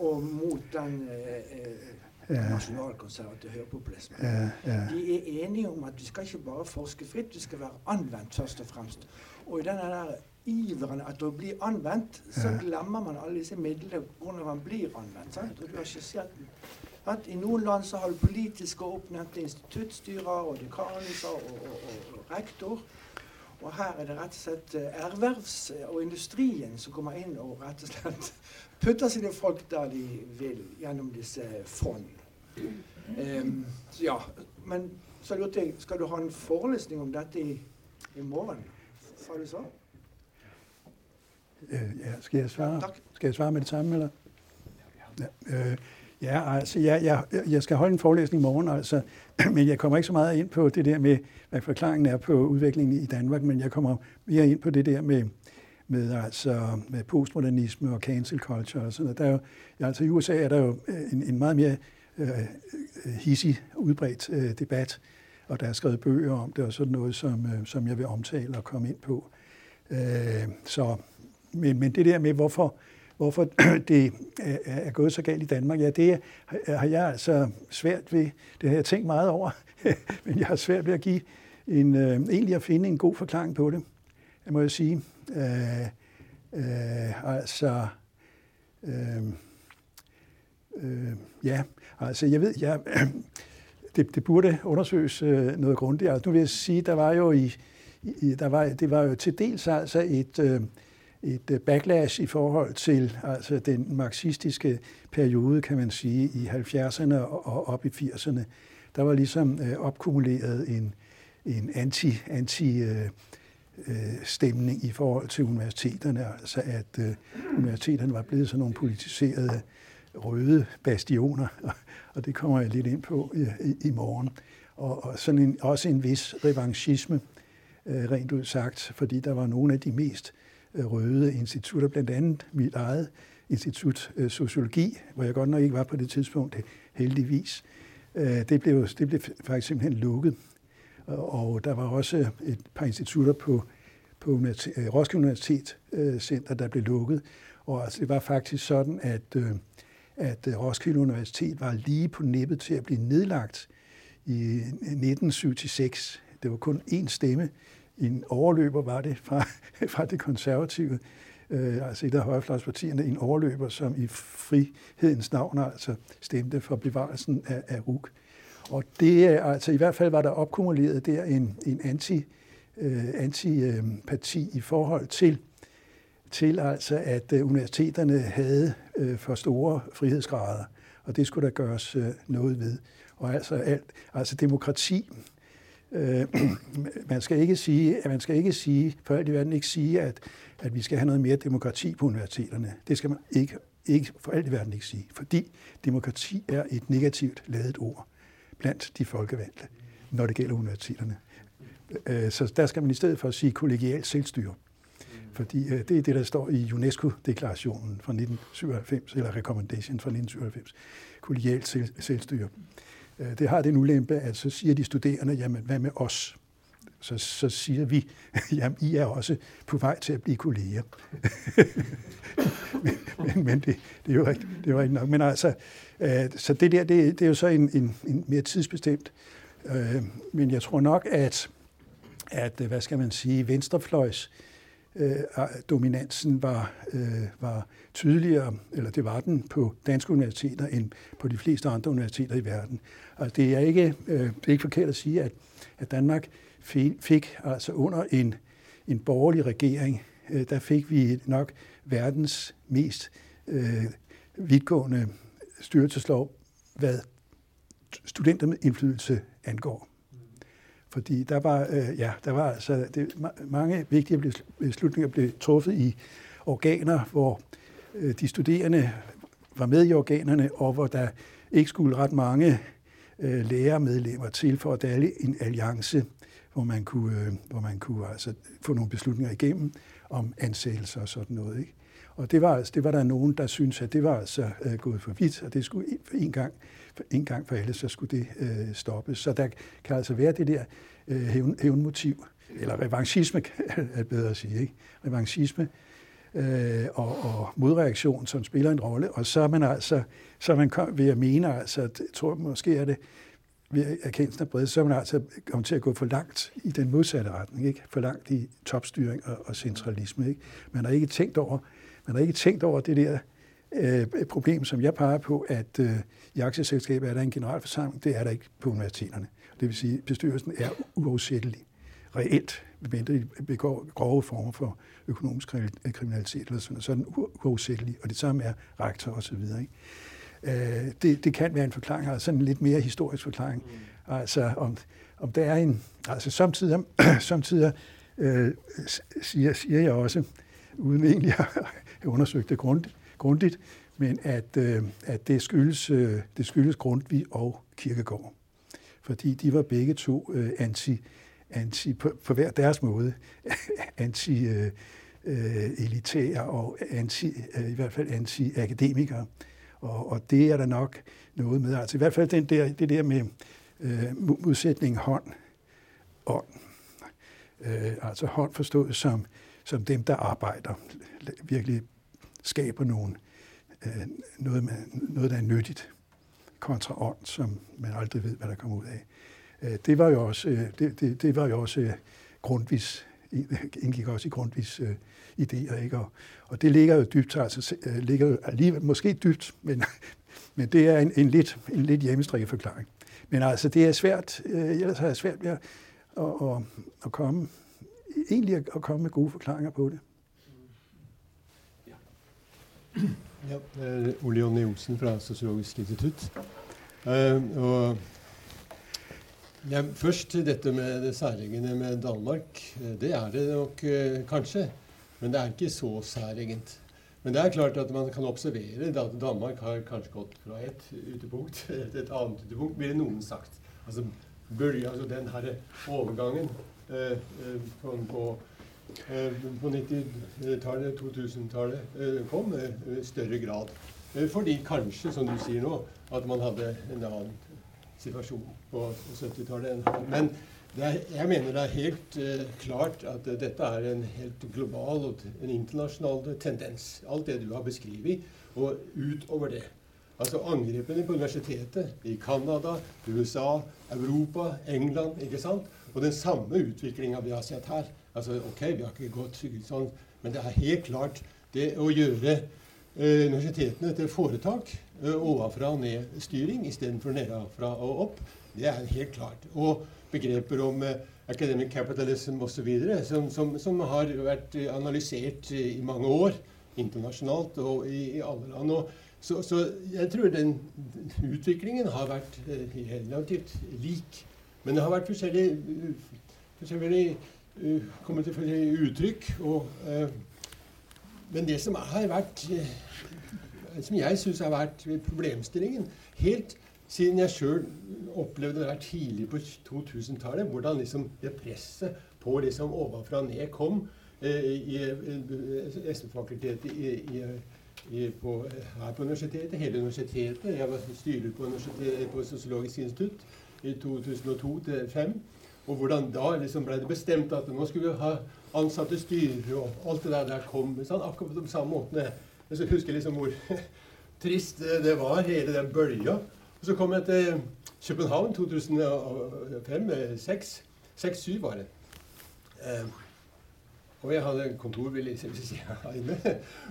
og mot den eh, Ja. nasjonalkonservative høyrepopulismen. ja, ja. De er enige om at vi skal ikke bare forske fritt, vi skal være anvendt først og fremst. Og i denne der iveren etter å bli anvendt, så Ja. glemmer man alle disse midlene hvordan man blir anvendt. Sant? Og du har skissert at I noen land så har du politiske oppnevnte instituttstyrer og dekaniser og, og, og, og rektor. Og her er det rett og slett eh, ervervs- og industrien som kommer inn og rett og slett putter sine folk der de vil, gjennom disse fond. Så ja, men så lurte jeg, skal du ha en forelesning om dette i, i morgen? Sa du så? Øh, ja, skal jeg svare? Tak. Skal jeg svare med det samme, eller? Ja, øh, ja altså, jeg, jeg, jeg skal holde en forelæsning i morgen, altså, men jeg kommer ikke så meget ind på det der med, hvad forklaringen er på udviklingen i Danmark, men jeg kommer mere ind på det der med, med, altså, med postmodernisme og cancel culture og sådan noget. Der er jo, ja, altså, I USA er der jo øh, en, en meget mere øh, hissig, udbredt øh, debat, og der er skrevet bøger om det og sådan noget, som, øh, som jeg vil omtale og komme ind på. Øh, så, men, men det der med, hvorfor, hvorfor det er, er gået så galt i Danmark, ja, det er- har jeg altså svært ved. Det har jeg tænkt meget over, men jeg har svært ved at give en, øh, egentlig at finde en god forklaring på det, jeg må jeg sige. Øh, øh, altså, øh, øh, ja, altså jeg ved, jeg, det, det burde undersøges øh, noget grundigt. Altså, nu vil jeg sige, der var jo i, i der var, det var jo til dels altså et, øh, et øh, backlash i forhold til altså den marxistiske periode, kan man sige, i 70'erne og og op i 80'erne. Der var ligesom øh, opkumuleret en, en anti, anti øh, øh, stemning i forhold til universiteterne, altså at øh, universiteterne var blevet sådan nogle politiserede røde bastioner, og, det kommer jeg lidt ind på i, i, i morgen. Og, og sådan en, også en vis revanchisme, øh, rent ud sagt, fordi der var nogle af de mest øh, røde institutter, blandt andet mit eget institut øh, Sociologi, hvor jeg godt nok ikke var på det tidspunkt, øh, heldigvis. Øh, det, blev, det blev faktisk simpelthen lukket. Og, og der var også et par institutter på, på universitet, øh, Roskilde Universitet øh, Center, der blev lukket. Og altså, det var faktisk sådan, at, øh, at øh, Roskilde Universitet var lige på nippet til at blive nedlagt i øh, 1976. Det var kun én stemme. En overløber var det fra, fra det konservative, øh, altså et af højrefløjspartierne, en overløber, som i frihedens navn altså stemte for bevarelsen af, af RUK. Og det er altså i hvert fald var der opkumuleret der en, en anti, øh, antiparti øh, i forhold til, til altså, at øh, universiteterne havde øh, for store frihedsgrader, og det skulle der gøres øh, noget ved. Og altså, alt, altså demokrati, øh, man skal ikke sige, at man skal ikke sige, for alt i verden ikke sige, at, at vi skal have noget mere demokrati på universiteterne. Det skal man ikke, ikke for alt i verden ikke sige, fordi demokrati er et negativt ladet ord blandt de folkevalgte, når det gælder universiteterne. Så der skal man i stedet for sige kollegialt selvstyre. Fordi øh, det er det, der står i UNESCO-deklarationen fra 1997, eller recommendation fra 1997. Kollegialt selv- selvstyre. Øh, Det har den ulempe, at så siger de studerende, jamen hvad med os? Så, så siger vi, jamen I er også på vej til at blive kolleger. men men, men det, det er jo rigtigt, det er jo rigtigt nok. Men altså, øh, så det der, det, det er jo så en, en, en mere tidsbestemt. Øh, men jeg tror nok, at, at hvad skal man sige, venstrefløjs øh, dominansen var, øh, var tydeligere, eller det var den på danske universiteter, end på de fleste andre universiteter i verden. Altså, det, er ikke, øh, det er ikke forkert at sige, at, at Danmark fik, fik altså under en, en borgerlig regering, øh, der fik vi nok verdens mest øh, vidtgående styrelseslov, hvad studenterindflydelse angår. Fordi der var, øh, ja, der var altså det, mange vigtige beslutninger blev truffet i organer, hvor øh, de studerende var med i organerne, og hvor der ikke skulle ret mange øh, lærermedlemmer til for at danne en alliance, hvor man kunne, øh, hvor man kunne altså, få nogle beslutninger igennem om ansættelser og sådan noget. Ikke? Og det var, altså, det var der nogen, der syntes, at det var altså øh, gået for vidt, og det skulle en gang, en gang for alle, så skulle det øh, stoppes. Så der kan altså være det der øh, hævn, hævnmotiv, eller revanchisme, er bedre at sige, ikke? Revanchisme, øh, og, og modreaktion, som spiller en rolle. Og så er man altså, så er man kom, ved at mene, altså, at, jeg tror måske er det, ved erkendelsen af bredt, så er man altså kommet til at gå for langt i den modsatte retning, ikke? for langt i topstyring og, og centralisme. Ikke? Man har ikke tænkt over, man har ikke tænkt over det der øh, problem, som jeg peger på, at øh, i aktieselskabet er der en generalforsamling, det er der ikke på universiteterne. Det vil sige, at bestyrelsen er uafsættelig reelt, medmindre de begår grove former for økonomisk kriminalitet, eller sådan, så er den uafsættelig, og det samme er rektor osv. Øh, det, det kan være en forklaring, altså en lidt mere historisk forklaring. Mm. Altså om, om der er en, altså samtidig, samtidig øh, siger, siger jeg også, uden egentlig at have undersøgt det grundigt, grundigt men at, øh, at det, skyldes, øh, det skyldes Grundtvig og Kirkegård. Fordi de var begge to øh, anti, anti på, på hver deres måde, anti øh, øh, elitære og anti, øh, i hvert fald anti-akademikere. Og, og det er der nok noget med. Altså i hvert fald den der, det der med øh, modsætning hånd, ånd. Øh, altså hånd forstået som, som dem, der arbejder, virkelig skaber nogen, øh, noget, med, noget, der er nyttigt, kontra ånd, som man aldrig ved, hvad der kommer ud af. Øh, det var jo også, øh, det, det, det var jo også øh, grundvis, indgik også i grundvis øh, idéer. Ikke? Og, og det ligger jo dybt, altså øh, ligger jo alligevel, måske dybt, men, men det er en, en lidt, en lidt hjemmestrikket forklaring. Men altså, det er svært, øh, ellers har jeg svært ved at, at, at, at komme, egentlig at, at komme med gode forklaringer på det. Ja, det er Ole Jonny Olsen fra Sosiologisk institutt. Uh, og ja, først til dette med det særegne med Danmark. Eh, det er det nok uh, kanskje. Men det er ikke så særegent. Men det er klart at man kan observere at Danmark har kanskje gått fra et utepunkt til et annet utepunkt, ville noen sagt. Altså, bølge, altså den her overgangen eh, uh, på, på, Eh, på 90-tallet, 2000-tallet, eh, kom i eh, større grad. Fordi kanskje, som du sier nå, at man hadde en annen situasjon på 70-tallet. Men er, jeg mener det er helt uh, klart at uh, dette er en helt global og en internasjonal tendens. Alt det du har beskrevet, og utover det. Altså Angrepene på universitetet i Canada, USA, Europa, England ikke sant? Og den samme utviklinga vi har sett her. Altså, ok, Vi har ikke gått sånn, men det er helt klart det å gjøre eh, universitetene til foretak eh, ovenfra og ned-styring istedenfor nedenfra og opp, det er helt klart. Og begreper om eh, academic capitalism osv. Som, som, som har vært analysert i mange år internasjonalt og i, i alle land. Og så, så, jeg tror den utviklingen har vært eh, relativt lik. Men det har vært forskjellig, uh, Øh, forskjellig kommet til flere uttrykk. Og, øh, men det som har vært øh, Som jeg syns har vært problemstillingen helt siden jeg sjøl opplevde det der tidlig på 2000-tallet, hvordan liksom det presset på liksom ovenfra og ned kom eh, i i, SV-fakultetet her på universitetet, hele universitetet. Jeg var styrer på, på Sosiologisk institutt i 2002-2005. Og hvordan da liksom ble det bestemt at nå skulle vi ha ansatte styrer, og alt det der, der kom sånn, akkurat på samme måte. Jeg husker liksom hvor trist det var, hele den bølja. Og så kom jeg til København 2005-2006. 6-7 var det. Eh, og jeg hadde kontor ved si, inne.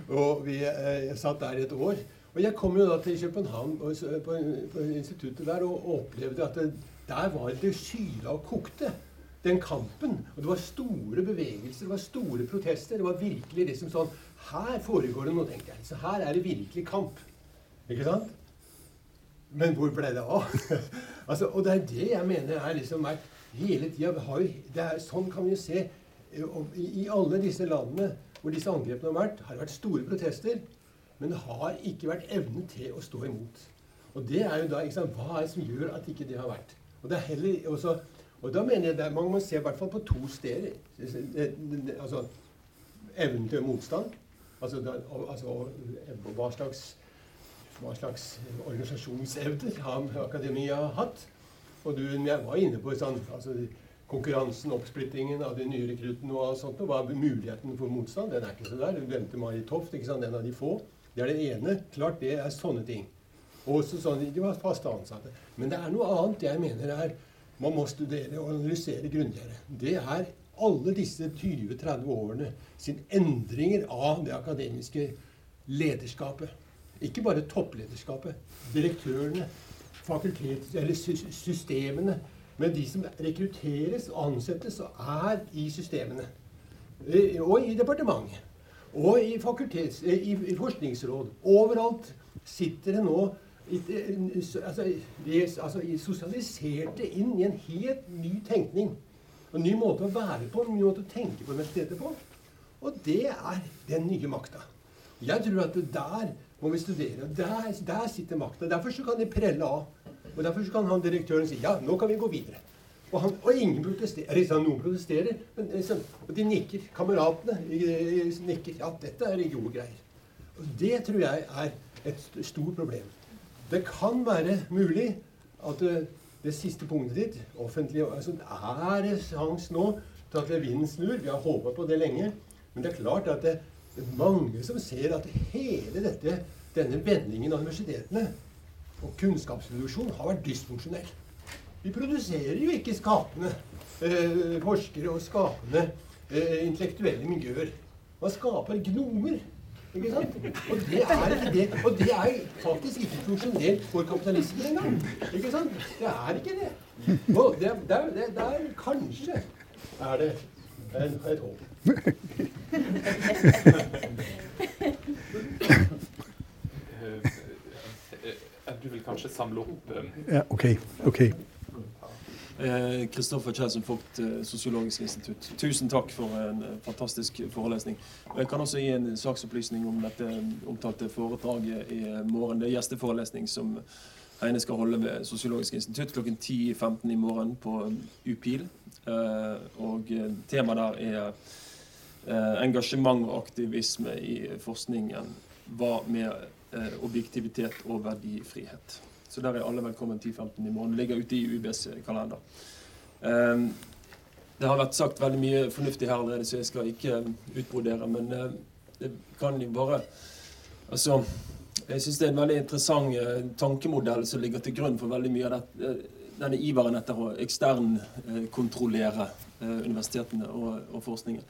Og vi, eh, jeg satt der et år. Og jeg kom jo da til København og, på, på, instituttet der og opplevde at det, der var det syla og kokte. Den kampen. Og det var store bevegelser, det var store protester. Det var virkelig liksom sånn Her foregår det noe, tenkte jeg. Så her er det virkelig kamp. Ikke sant? Men hvor ble det av? altså, og det er det jeg mener er liksom er hele tida har jo det er, Sånn kan vi jo se eh, i, i alle disse landene hvor disse angrepene har vært, har det vært store protester. Men det har ikke vært evne til å stå imot. Og det er jo da, ikke sant, Hva er det som gjør at ikke det har vært? Og det er heller også, og da mener jeg det, Man må se i hvert fall på to steder. Altså evnen til motstand. Altså, da, altså eh, hva slags, hva slags eh, organisasjonsevner har akademia hatt? Og du jeg var inne på sånn, altså, konkurransen, oppsplittingen av de nye rekruttene og alt sånt, og hva er muligheten for motstand? Den er ikke så der. Du glemte Mari Toft, ikke sant? en av de få. Det er det ene. Klart det er sånne ting. Også sånn, De var fast ansatte. Men det er noe annet jeg mener er man må studere og analysere grundigere. Det er alle disse 20-30 årene sin endringer av det akademiske lederskapet. Ikke bare topplederskapet. Direktørene, fakultet, eller systemene. Men de som rekrutteres og ansettes og er i systemene. Eh, og i departementet. Og i, eh, i, i forskningsråd. Overalt sitter det nå altså, de, altså, sosialiserte inn i en helt ny tenkning. En ny måte å være på, en ny måte å tenke på universitetet på. Og det er den nye makta. Jeg tror at der må vi studere. Der, der sitter makta. Derfor så kan de prelle av. Og derfor så kan han direktøren si ja, nå kan vi gå videre. Og, han, og ingen protesterer. Liksom, noen protesterer, men liksom, og de nikker. Kameratene nikker. Ja, dette er jo greier. Og det tror jeg er et stort problem. Det kan være mulig at det, det siste punktet ditt offentlig, altså, er det sjanse nå til at vinden snur. Vi har håpa på det lenge. Men det er klart at det, det er mange som ser at hele dette, denne vendingen av universitetene og kunnskapsproduksjon har vært dysfunksjonell. Vi produserer jo ikke skapende eh, forskere og skapende eh, intellektuelle miljøer. Man skaper gnomer. Ikke sant? Og det er ikke det. Og det er faktisk ikke funksjonelt for kapitalismen engang. Ikke sant? Det er ikke det. Og det, det, det, det er kanskje er det en, et håp. Du vil kanskje samle opp Ja, ok. ok. Kristoffer eh, Kjeldsen Vogt, eh, Sosiologisk institutt. Tusen takk for en eh, fantastisk forelesning. Jeg kan også gi en saksopplysning om dette eh, omtalte foredraget i morgen. Det er gjesteforelesning som Heine skal holde ved Sosiologisk institutt klokken 10.15 i morgen på UPIL. Og temaet der er engasjement og aktivisme i forskningen. Hva med objektivitet og verdifrihet? Så der er alle velkommen 10-15 i morgen. Ligger ute i UBs kalender. Um, det har vært sagt veldig mye fornuftig her allerede, så jeg skal ikke eh, utbrodere. Men uh, det kan jo bare Altså, jeg syns det er en veldig interessant uh, tankemodell som ligger til grunn for veldig mye av det, uh, denne iveren etter å eksternkontrollere universitetene og, og forskningen.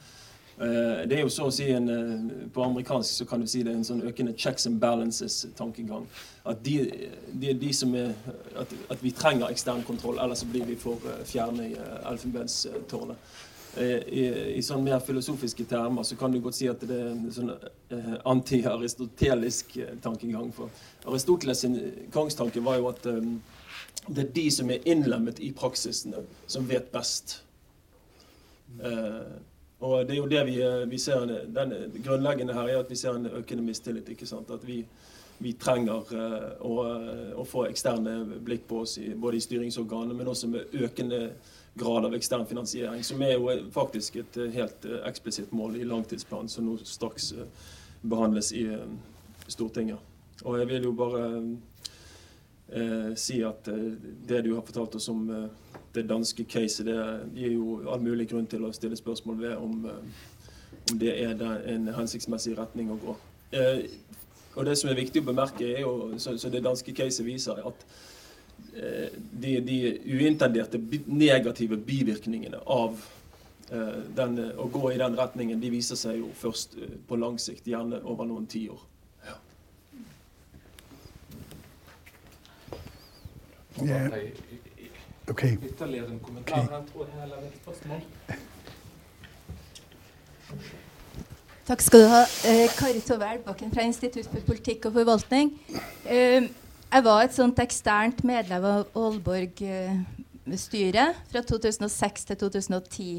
Eh, det er jo så å si en, eh, På amerikansk så kan du si det er en sånn økende checks and balances-tankegang. At, de, de, de som er, at, at, vi trenger ekstern kontroll, ellers så blir vi for eh, fjerne i eh, elfenbenstårnet. I, I sånn mer filosofiske termer så kan du godt si at det er en sånn anti-aristotelisk tankegang. For Aristoteles' sin kongstanke var jo at det er de som er innlemmet i praksisene, som vet best. Uh, og det er jo det vi, eh, vi ser eh, Den eh, grunnleggende her er at vi ser en økende mistillit. ikke sant? At vi, vi trenger uh, å, å, få eksterne blikk på oss, i, både i styringsorganet, men også med økende grad av ekstern finansiering, som er jo faktisk et uh, helt uh, eksplisitt mål i langtidsplanen, som nå straks behandles i Stortinget. Og jeg vil jo bare eh, si at eh, det du har fortalt oss om eh, det danske caset det gir jo all mulig grunn til å stille spørsmål ved om, eh, om det er en hensiktsmessig retning å gå. Eh, og Det som er viktig å bemerke, er jo, så, så det danske caset viser, at eh, de, de uintenderte negative bivirkningene av eh, den, å gå i den retningen, de viser seg jo først eh, på lang sikt, gjerne over noen tiår. Ja. Yeah. Okay. Ytterligere en kommentar okay. tror jeg, eller et spørsmål? Takk skal du ha. Eh, Kari Tove Elbakken fra Institutt for politikk og forvaltning. Eh, jeg var et sånt eksternt medlem av Aalborg eh, styret fra 2006 til 2010.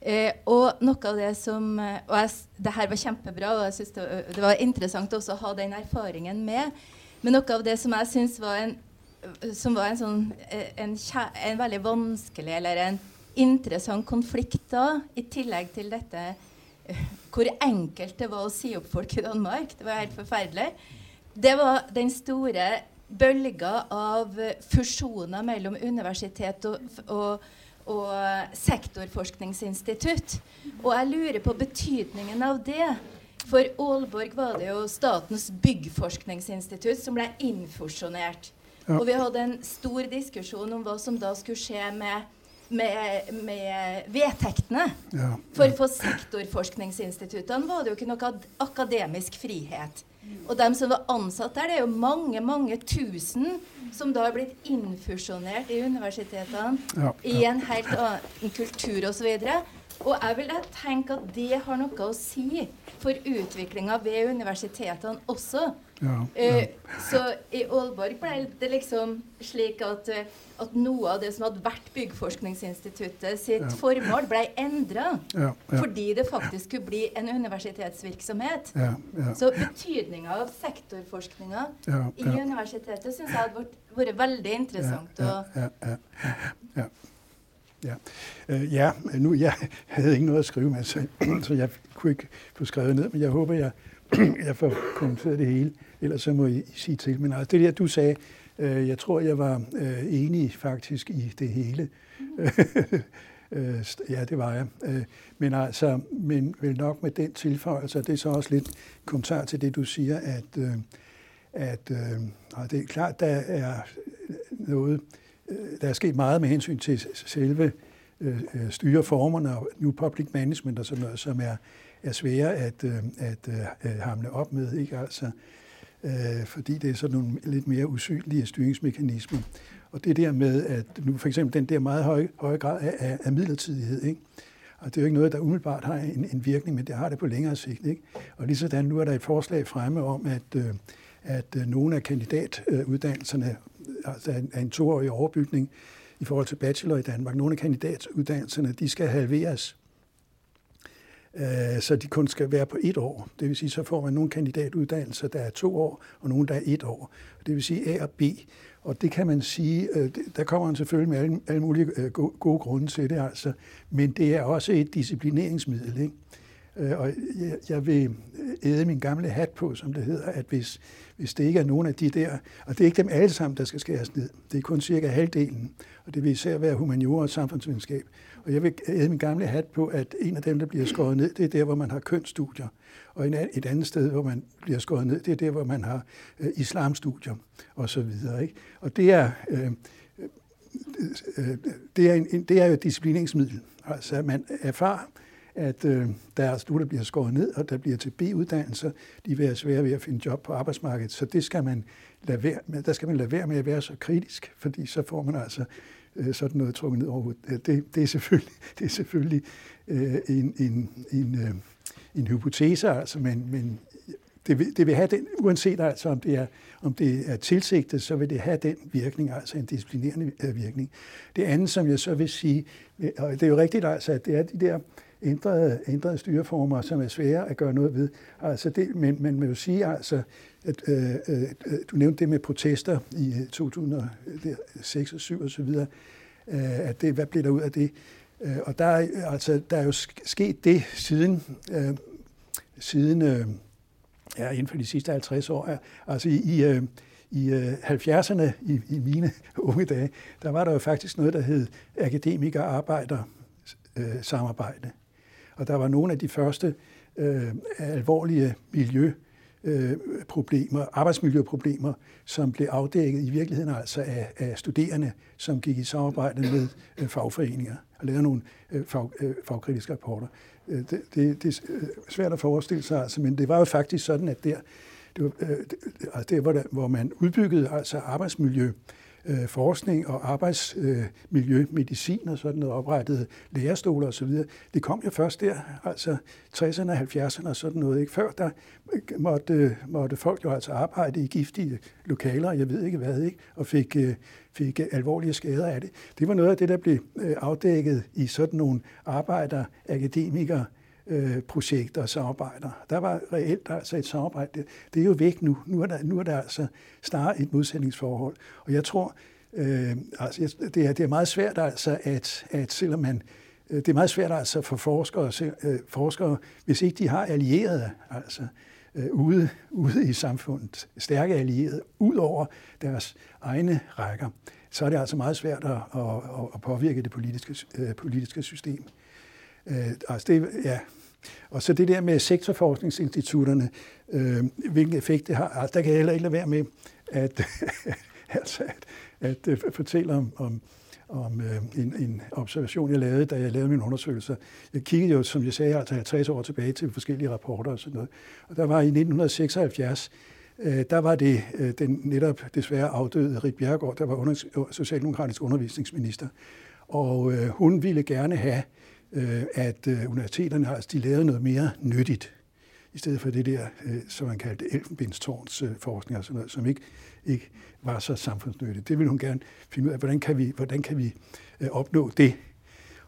Eh, og noe av det som eh, Og jeg, det her var kjempebra, og jeg synes det, det, var interessant også å ha den erfaringen med. Men noe av det som jeg syns var en Øh, som var en sånn eh, en, en, veldig vanskelig eller en interessant konflikt da, i tillegg til dette eh, hvor enkelt det var å si opp folk i Danmark. Det var helt forferdelig. Det var den store bølga av eh, fusjoner mellom universitet og, og, og sektorforskningsinstitutt. Og jeg lurer på betydningen av det. For Aalborg var det jo Statens byggforskningsinstitutt som ble innfusjonert. Og vi hadde en stor diskusjon om hva som da skulle skje med, med, med vedtektene. Ja. For for sektorforskningsinstituttene var det jo ikke noe akademisk frihet. Og dem som var ansatt der, det er jo mange mange tusen som da har blitt infusjonert i universitetene ja, ja. i en helt annen kultur osv. Og, og jeg vil tenke at det har noe å si for utviklinga ved universitetene også. Ja, ja. Uh, så i Aalborg ble det liksom slik at, uh, at, noe av det som hadde vært Byggforskningsinstituttet sitt ja. formål, ble endra. Fordi det faktisk skulle bli en universitetsvirksomhet. Så betydninga av sektorforskninga i universitetet syns jeg hadde vært, vært veldig interessant. ja. Ja, uh, ja nu, jeg havde ikke noget at skrive med, så, så jeg kunne ikke få skrevet ned, men jeg håber, jeg, jeg får kommenteret det hele. Ellers så må I sige til. Men altså, det der, du sagde, øh, jeg tror, jeg var øh, enig faktisk i det hele. Øh, ja, det var jeg. Øh, men altså, men vel nok med den tilføjelse, det er så også lidt kommentar til det, du siger, at, øh, at øh, det er klart, der er noget, der er sket meget med hensyn til selve øh, styreformerne og New Public Management og sådan noget, som er, er svære at, øh, øh, at hamle op med. Ikke? Altså, øh, fordi det er sådan nogle lidt mere usynlige styringsmekanismer. Og det der med, at nu for eksempel den der meget høje, høje grad af, af, af midlertidighed, ikke? Og det er jo ikke noget, der umiddelbart har en, en virkning, men det har det på længere sigt. Ikke? Og lige sådan, nu er der et forslag fremme om, at, at nogle af kandidatuddannelserne, altså en, en toårig overbygning i forhold til bachelor i Danmark, nogle af kandidatuddannelserne, de skal halveres Øh, så de kun skal være på et år. Det vil sige, så får man nogle kandidatuddannelser, der er to år, og nogle, der er et år. Det vil sige A og B. Og det kan man sige, øh, der kommer man selvfølgelig med alle, alle mulige øh, gode grunde til det, altså. men det er også et disciplineringsmiddel. Ikke? Øh, og jeg vil æde min gamle hat på, som det hedder, at hvis, hvis det ikke er nogen af de der, og det er ikke dem alle sammen, der skal skæres ned, det er kun cirka halvdelen, og det vil især være humaniora og samfundsvidenskab, og jeg vil æde min gamle hat på, at en af dem, der bliver skåret ned, det er der, hvor man har kønsstudier. Og et andet sted, hvor man bliver skåret ned, det er der, hvor man har øh, islamstudier og så videre. Ikke? Og det er, øh, øh, øh det, er en, det er jo et disciplineringsmiddel. Altså, man erfarer, at øh, der er studier, der bliver skåret ned, og der bliver til B-uddannelser, de vil være svære ved at finde job på arbejdsmarkedet. Så det skal man lade være med, der skal man lade være med at være så kritisk, fordi så får man altså øh, sådan noget trukket ned over hovedet. Det, det er selvfølgelig, det er selvfølgelig øh, en, en, en, øh, en hypotese, altså, men, men det, vil, det vil have den, uanset altså om det, er, om det er tilsigtet, så vil det have den virkning, altså en disciplinerende øh, virkning. Det andet, som jeg så vil sige, øh, og det er jo rigtigt altså, at det er de der ændrede, ændrede styreformer, som er svære at gøre noget ved. Altså det, men man vil jo sige, altså, at, øh, øh, øh du nævnte det med protester i øh, 2006 og 7 og så videre, øh, at det, hvad blev der ud af det? Øh, og der er, altså, der er jo sket det siden, øh, siden øh, ja, inden for de sidste 50 år. Altså i, i, øh, i øh, 70'erne, i, i mine unge dage, der var der jo faktisk noget, der hed akademiker-arbejder øh, samarbejde. Og der var nogle af de første øh, alvorlige miljø øh, problemer, arbejdsmiljøproblemer, som blev afdækket i virkeligheden altså af, af studerende, som gik i samarbejde med øh, fagforeninger og lavede nogle øh, fag, øh, fagkritiske rapporter. Øh, det, det, det er øh, svært at forestille sig, altså, men det var jo faktisk sådan, at der, det var, øh, altså der hvor, der, hvor man udbyggede altså arbejdsmiljø, øh, Øh, forskning og arbejdsmiljø, øh, medicin og sådan noget, oprettede lærestoler osv. Det kom jo først der, altså 60'erne og 70'erne og sådan noget. Ikke? Før der øh, måtte, øh, måtte folk jo altså arbejde i giftige lokaler, jeg ved ikke hvad, ikke? og fik, øh, fik alvorlige skader af det. Det var noget af det, der blev afdækket i sådan nogle arbejder, akademikere, øh, projekter og samarbejder. Der var reelt altså et samarbejde. Det, det er jo væk nu. Nu er der, nu er der altså snarere et modsætningsforhold. Og jeg tror, øh, altså, det, er, det er meget svært altså, at, at selvom man øh, det er meget svært altså for forskere, øh, forskere, hvis ikke de har allierede, altså øh, ude, ude i samfundet, stærke allierede, ud over deres egne rækker, så er det altså meget svært at, at, at påvirke det politiske, øh, politiske system. Øh, altså det, ja. Og så det der med sektorforskningsinstitutterne, øh, hvilken effekt det har, altså der kan jeg heller ikke lade være med at, altså at, at, at fortælle om, om, om øh, en, en observation, jeg lavede, da jeg lavede min undersøgelser. Jeg kiggede jo, som jeg sagde, altså 50 år tilbage til forskellige rapporter og sådan noget. Og der var i 1976, øh, der var det øh, den netop desværre afdøde Rit Bjergård, der var under, socialdemokratisk undervisningsminister. Og øh, hun ville gerne have øh, at øh, universiteterne har de lavet noget mere nyttigt, i stedet for det der, øh, som man kaldte elfenbindstårns øh, forskning og sådan noget, som ikke, ikke var så samfundsnyttigt. Det ville hun gerne finde ud af, hvordan kan vi, hvordan kan vi øh, opnå det.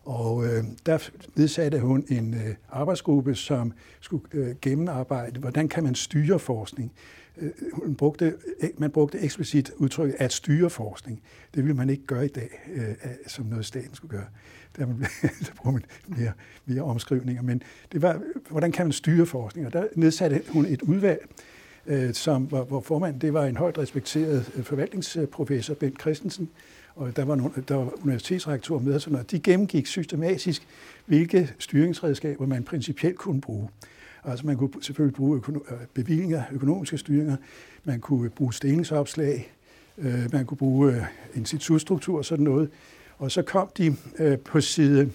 Og øh, der nedsatte hun en øh, arbejdsgruppe, som skulle øh, gennemarbejde, hvordan kan man styre forskning. Øh, hun brugte, øh, man brugte eksplicit udtrykket at styre forskning. Det vil man ikke gøre i dag, øh, som noget staten skulle gøre. Der, man, der bruger man mere, mere omskrivninger. Men det var, hvordan kan man styre forskning? Og der nedsatte hun et udvalg, øh, som, hvor, hvor formand det var en højt respekteret øh, forvaltningsprofessor, Bent Christensen, og der var, nogle, der var universitetsrektorer med, og sådan noget. de gennemgik systematisk, hvilke styringsredskaber man principielt kunne bruge. Altså man kunne selvfølgelig bruge økono- øh, bevillinger, økonomiske styringer, man kunne bruge stillingsopslag, øh, man kunne bruge øh, institutstruktur og sådan noget. Og så kom de øh, på side,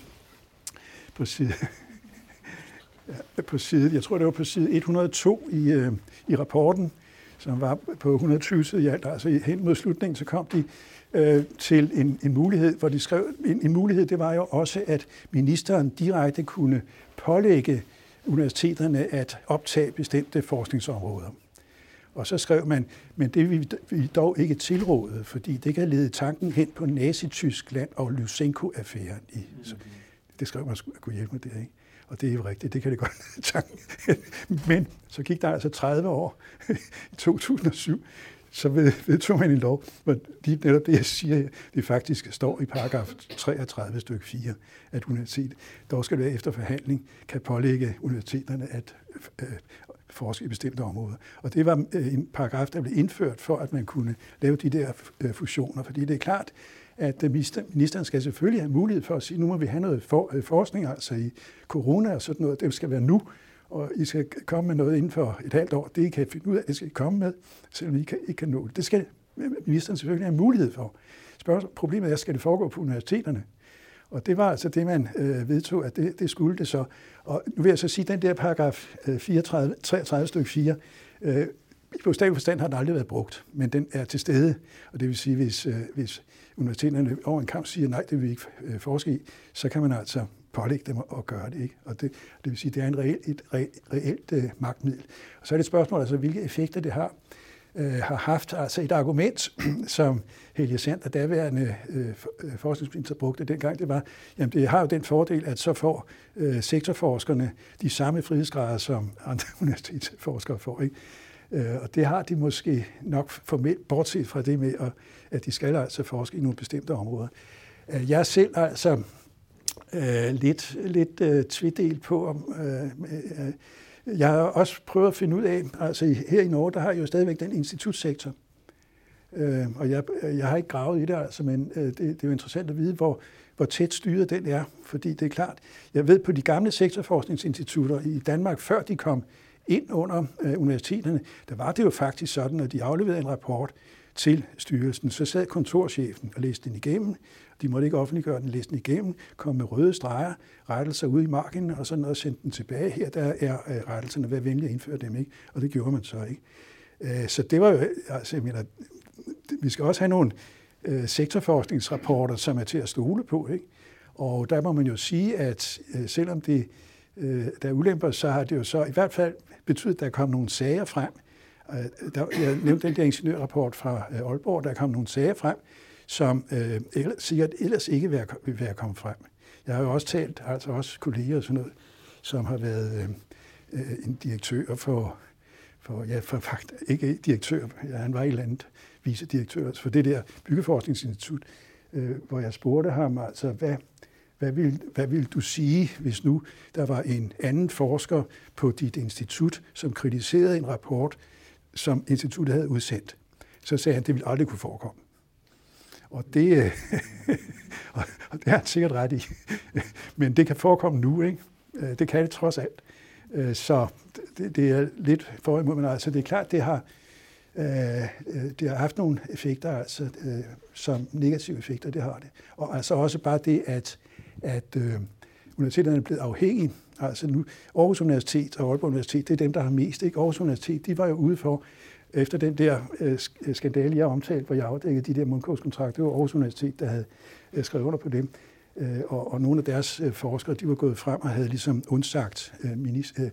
på side, ja, på side, jeg tror det var på side 102 i, øh, i rapporten, som var på 120 side i alt, altså hen mod slutningen, så kom de øh, til en, en mulighed, hvor de skrev, en, en mulighed, det var jo også, at ministeren direkte kunne pålægge universiteterne at optage bestemte forskningsområder. Og så skrev man, men det vil vi dog ikke tilråde, fordi det kan lede tanken hen på Nazi-Tyskland og Lysenko-affæren. I, så det skrev man skulle kunne hjælpe med det, ikke? Og det er jo rigtigt, det kan det godt tanken. Men så gik der altså 30 år i 2007, så vedtog man en lov, hvor de, netop det, jeg siger, det faktisk står i paragraf 33 stykke 4, at universitet dog skal være efter forhandling, kan pålægge universiteterne at øh, forske i bestemte områder. Og det var øh, en paragraf, der blev indført for, at man kunne lave de der øh, fusioner, fordi det er klart, at øh, ministeren skal selvfølgelig have mulighed for at sige, nu må vi have noget for, forskning, altså i corona og sådan noget, det skal være nu, og I skal komme med noget inden for et halvt år. Det I kan finde ud af, det skal I komme med, selvom I ikke kan nå det. Det skal ministeren selvfølgelig have mulighed for. Spørgsmålet, problemet er, skal det foregå på universiteterne? Og det var altså det, man øh, vedtog, at det, det skulle det så. Og nu vil jeg så sige, at den der paragraf øh, 34, 33 stykke 4, øh, i bogstavelig forstand har den aldrig været brugt, men den er til stede. Og det vil sige, hvis, øh, hvis universiteterne over en kamp siger, nej, det vil vi ikke øh, forske i, så kan man altså pålægge dem at gøre det. Ikke? Og det, det vil sige, det er en reel, et reelt øh, magtmiddel. Og så er det et spørgsmål, altså, hvilke effekter det har øh, har haft altså et argument, som Helge Sand og daværende øh, øh, forskningsminister brugte dengang, det var, jamen det har jo den fordel, at så får øh, sektorforskerne de samme frihedsgrader, som andre universitetsforskere får. Ikke? Øh, og det har de måske nok formelt, bortset fra det med, at, at de skal altså forske i nogle bestemte områder. Øh, jeg er selv altså øh, lidt, lidt øh, tvidelt på, om øh, øh, jeg har også prøvet at finde ud af, altså her i Norge, der har jeg jo stadigvæk den institutssektor. Øh, og jeg, jeg har ikke gravet i det, altså, men øh, det, det er jo interessant at vide, hvor, hvor tæt styret den er. Fordi det er klart, jeg ved på de gamle sektorforskningsinstitutter i Danmark, før de kom ind under øh, universiteterne, der var det jo faktisk sådan, at de afleverede en rapport til styrelsen, så sad kontorchefen og læste den igennem, de måtte ikke offentliggøre den, listen igennem, kom med røde streger, rettelser ud i marken og sådan noget, og sendte den tilbage. Her der er øh, rettelserne, vær venlig at indføre dem, ikke? Og det gjorde man så ikke. Øh, så det var jo, altså jeg mener, vi skal også have nogle øh, sektorforskningsrapporter, som er til at stole på. Ikke? Og der må man jo sige, at selvom det der er ulemper, så har det jo så i hvert fald betydet, at der kom nogle sager frem. Der, jeg nævnte den der ingeniørrapport fra Aalborg, der kom nogle sager frem, som øh, ellers, sikkert ellers ikke vil være, være kommet frem. Jeg har jo også talt, altså også kolleger og sådan noget, som har været øh, øh en direktør for, for ja, for faktisk ikke direktør, ja, han var i landet vicedirektør for det der byggeforskningsinstitut, øh, hvor jeg spurgte ham, altså, hvad, hvad vil, hvad vil du sige, hvis nu der var en anden forsker på dit institut, som kritiserede en rapport, som instituttet havde udsendt? Så sagde han, det ville aldrig kunne forekomme. Og det, øh, og det har han sikkert ret i. Men det kan forekomme nu, ikke? Øh, det kan det trods alt. Øh, så det, det er lidt for imod, men altså det er klart, det har, det har haft nogle effekter, altså som negative effekter, det har det. Og altså også bare det, at, at universiteterne er blevet afhængige. Altså nu, Aarhus Universitet og Aalborg Universitet, det er dem, der har mest. Ikke? Aarhus Universitet, de var jo ude for, efter den der øh, øh, skandale, jeg omtalte, hvor jeg afdækkede de der mundkurskontrakter, det var Aarhus Universitet, der havde øh, skrevet under på dem. Øh, og, og nogle af deres øh, forskere, de var gået frem og havde ligesom undsagt, øh, minis, øh,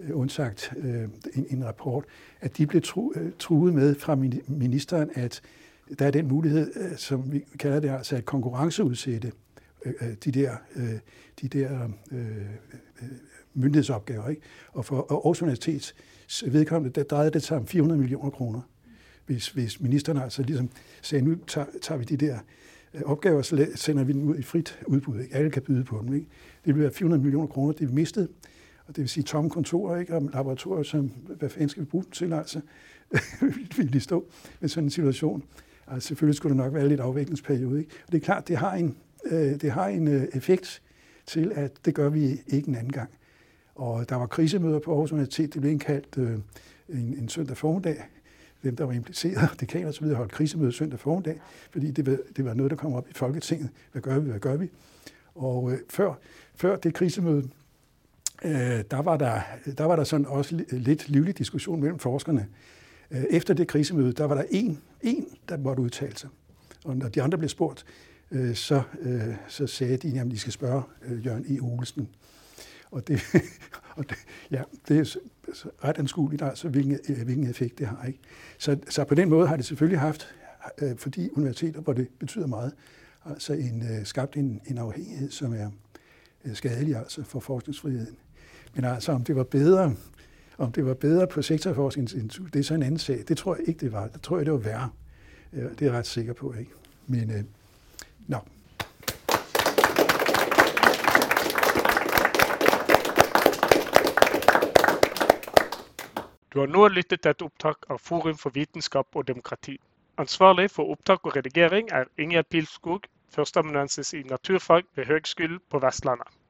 øh undsagt øh, en, en rapport, at de blev tru, øh, truet med fra ministeren, at der er den mulighed, øh, som vi kalder det altså, at konkurrenceudsætte øh, øh, de der, øh, de der øh, øh, myndighedsopgaver. Ikke? Og for Aarhus Universitets vedkommende, der drejede det sig om 400 millioner kroner. Hvis, hvis ministeren altså ligesom sagde, nu tager, tager vi de der øh, opgaver, så sender vi dem ud i frit udbud. Ikke? Alle kan byde på dem. Ikke? Det ville være 400 millioner kroner, det vi mistede. Og det vil sige tomme kontorer ikke? og laboratorier, som, hvad fanden skal vi bruge dem til? Altså, vil de stå med sådan en situation. Altså, selvfølgelig skulle det nok være lidt afviklingsperiode. Ikke? Og det er klart, det har en, øh, det har en øh, effekt til, at det gør vi ikke en anden gang. Og der var krisemøder på Aarhus Universitet, det blev indkaldt øh, en, en søndag formiddag, dem, der var impliceret, dekaner og så altså videre, holdt krisemøde søndag formiddag, fordi det var, det var noget, der kom op i Folketinget. Hvad gør vi, hvad gør vi? Og øh, før, før det krisemøde, øh, der, var der, der var der sådan også lidt livlig diskussion mellem forskerne. Øh, efter det krisemøde, der var der en, en der måtte udtale sig. Og når de andre blev spurgt, øh, så, øh, så sagde de, at de skal spørge øh, Jørgen E. Olsen. Og det, og det, ja, det er ret anskueligt, altså, hvilken, øh, hvilken effekt det har. Ikke? Så, så på den måde har det selvfølgelig haft, øh, fordi universiteter, hvor det betyder meget, altså en, øh, skabt en, en afhængighed, som er skadelig altså for forskningsfriheden. Men altså, om det var bedre, om det var bedre på sektorforskningsinstitut, det er så en anden sag. Det tror jeg ikke, det var. Det tror jeg, det var værre. Det er jeg ret sikker på, ikke? Men, øh, nå. No. Du har nå lyttet til et opptak av Forum for vitenskap og demokrati. Ansvarlig for opptak og redigering er Ingjerd Pilskog, førsteamanuensis i naturfag ved Høgskolen på Vestlandet.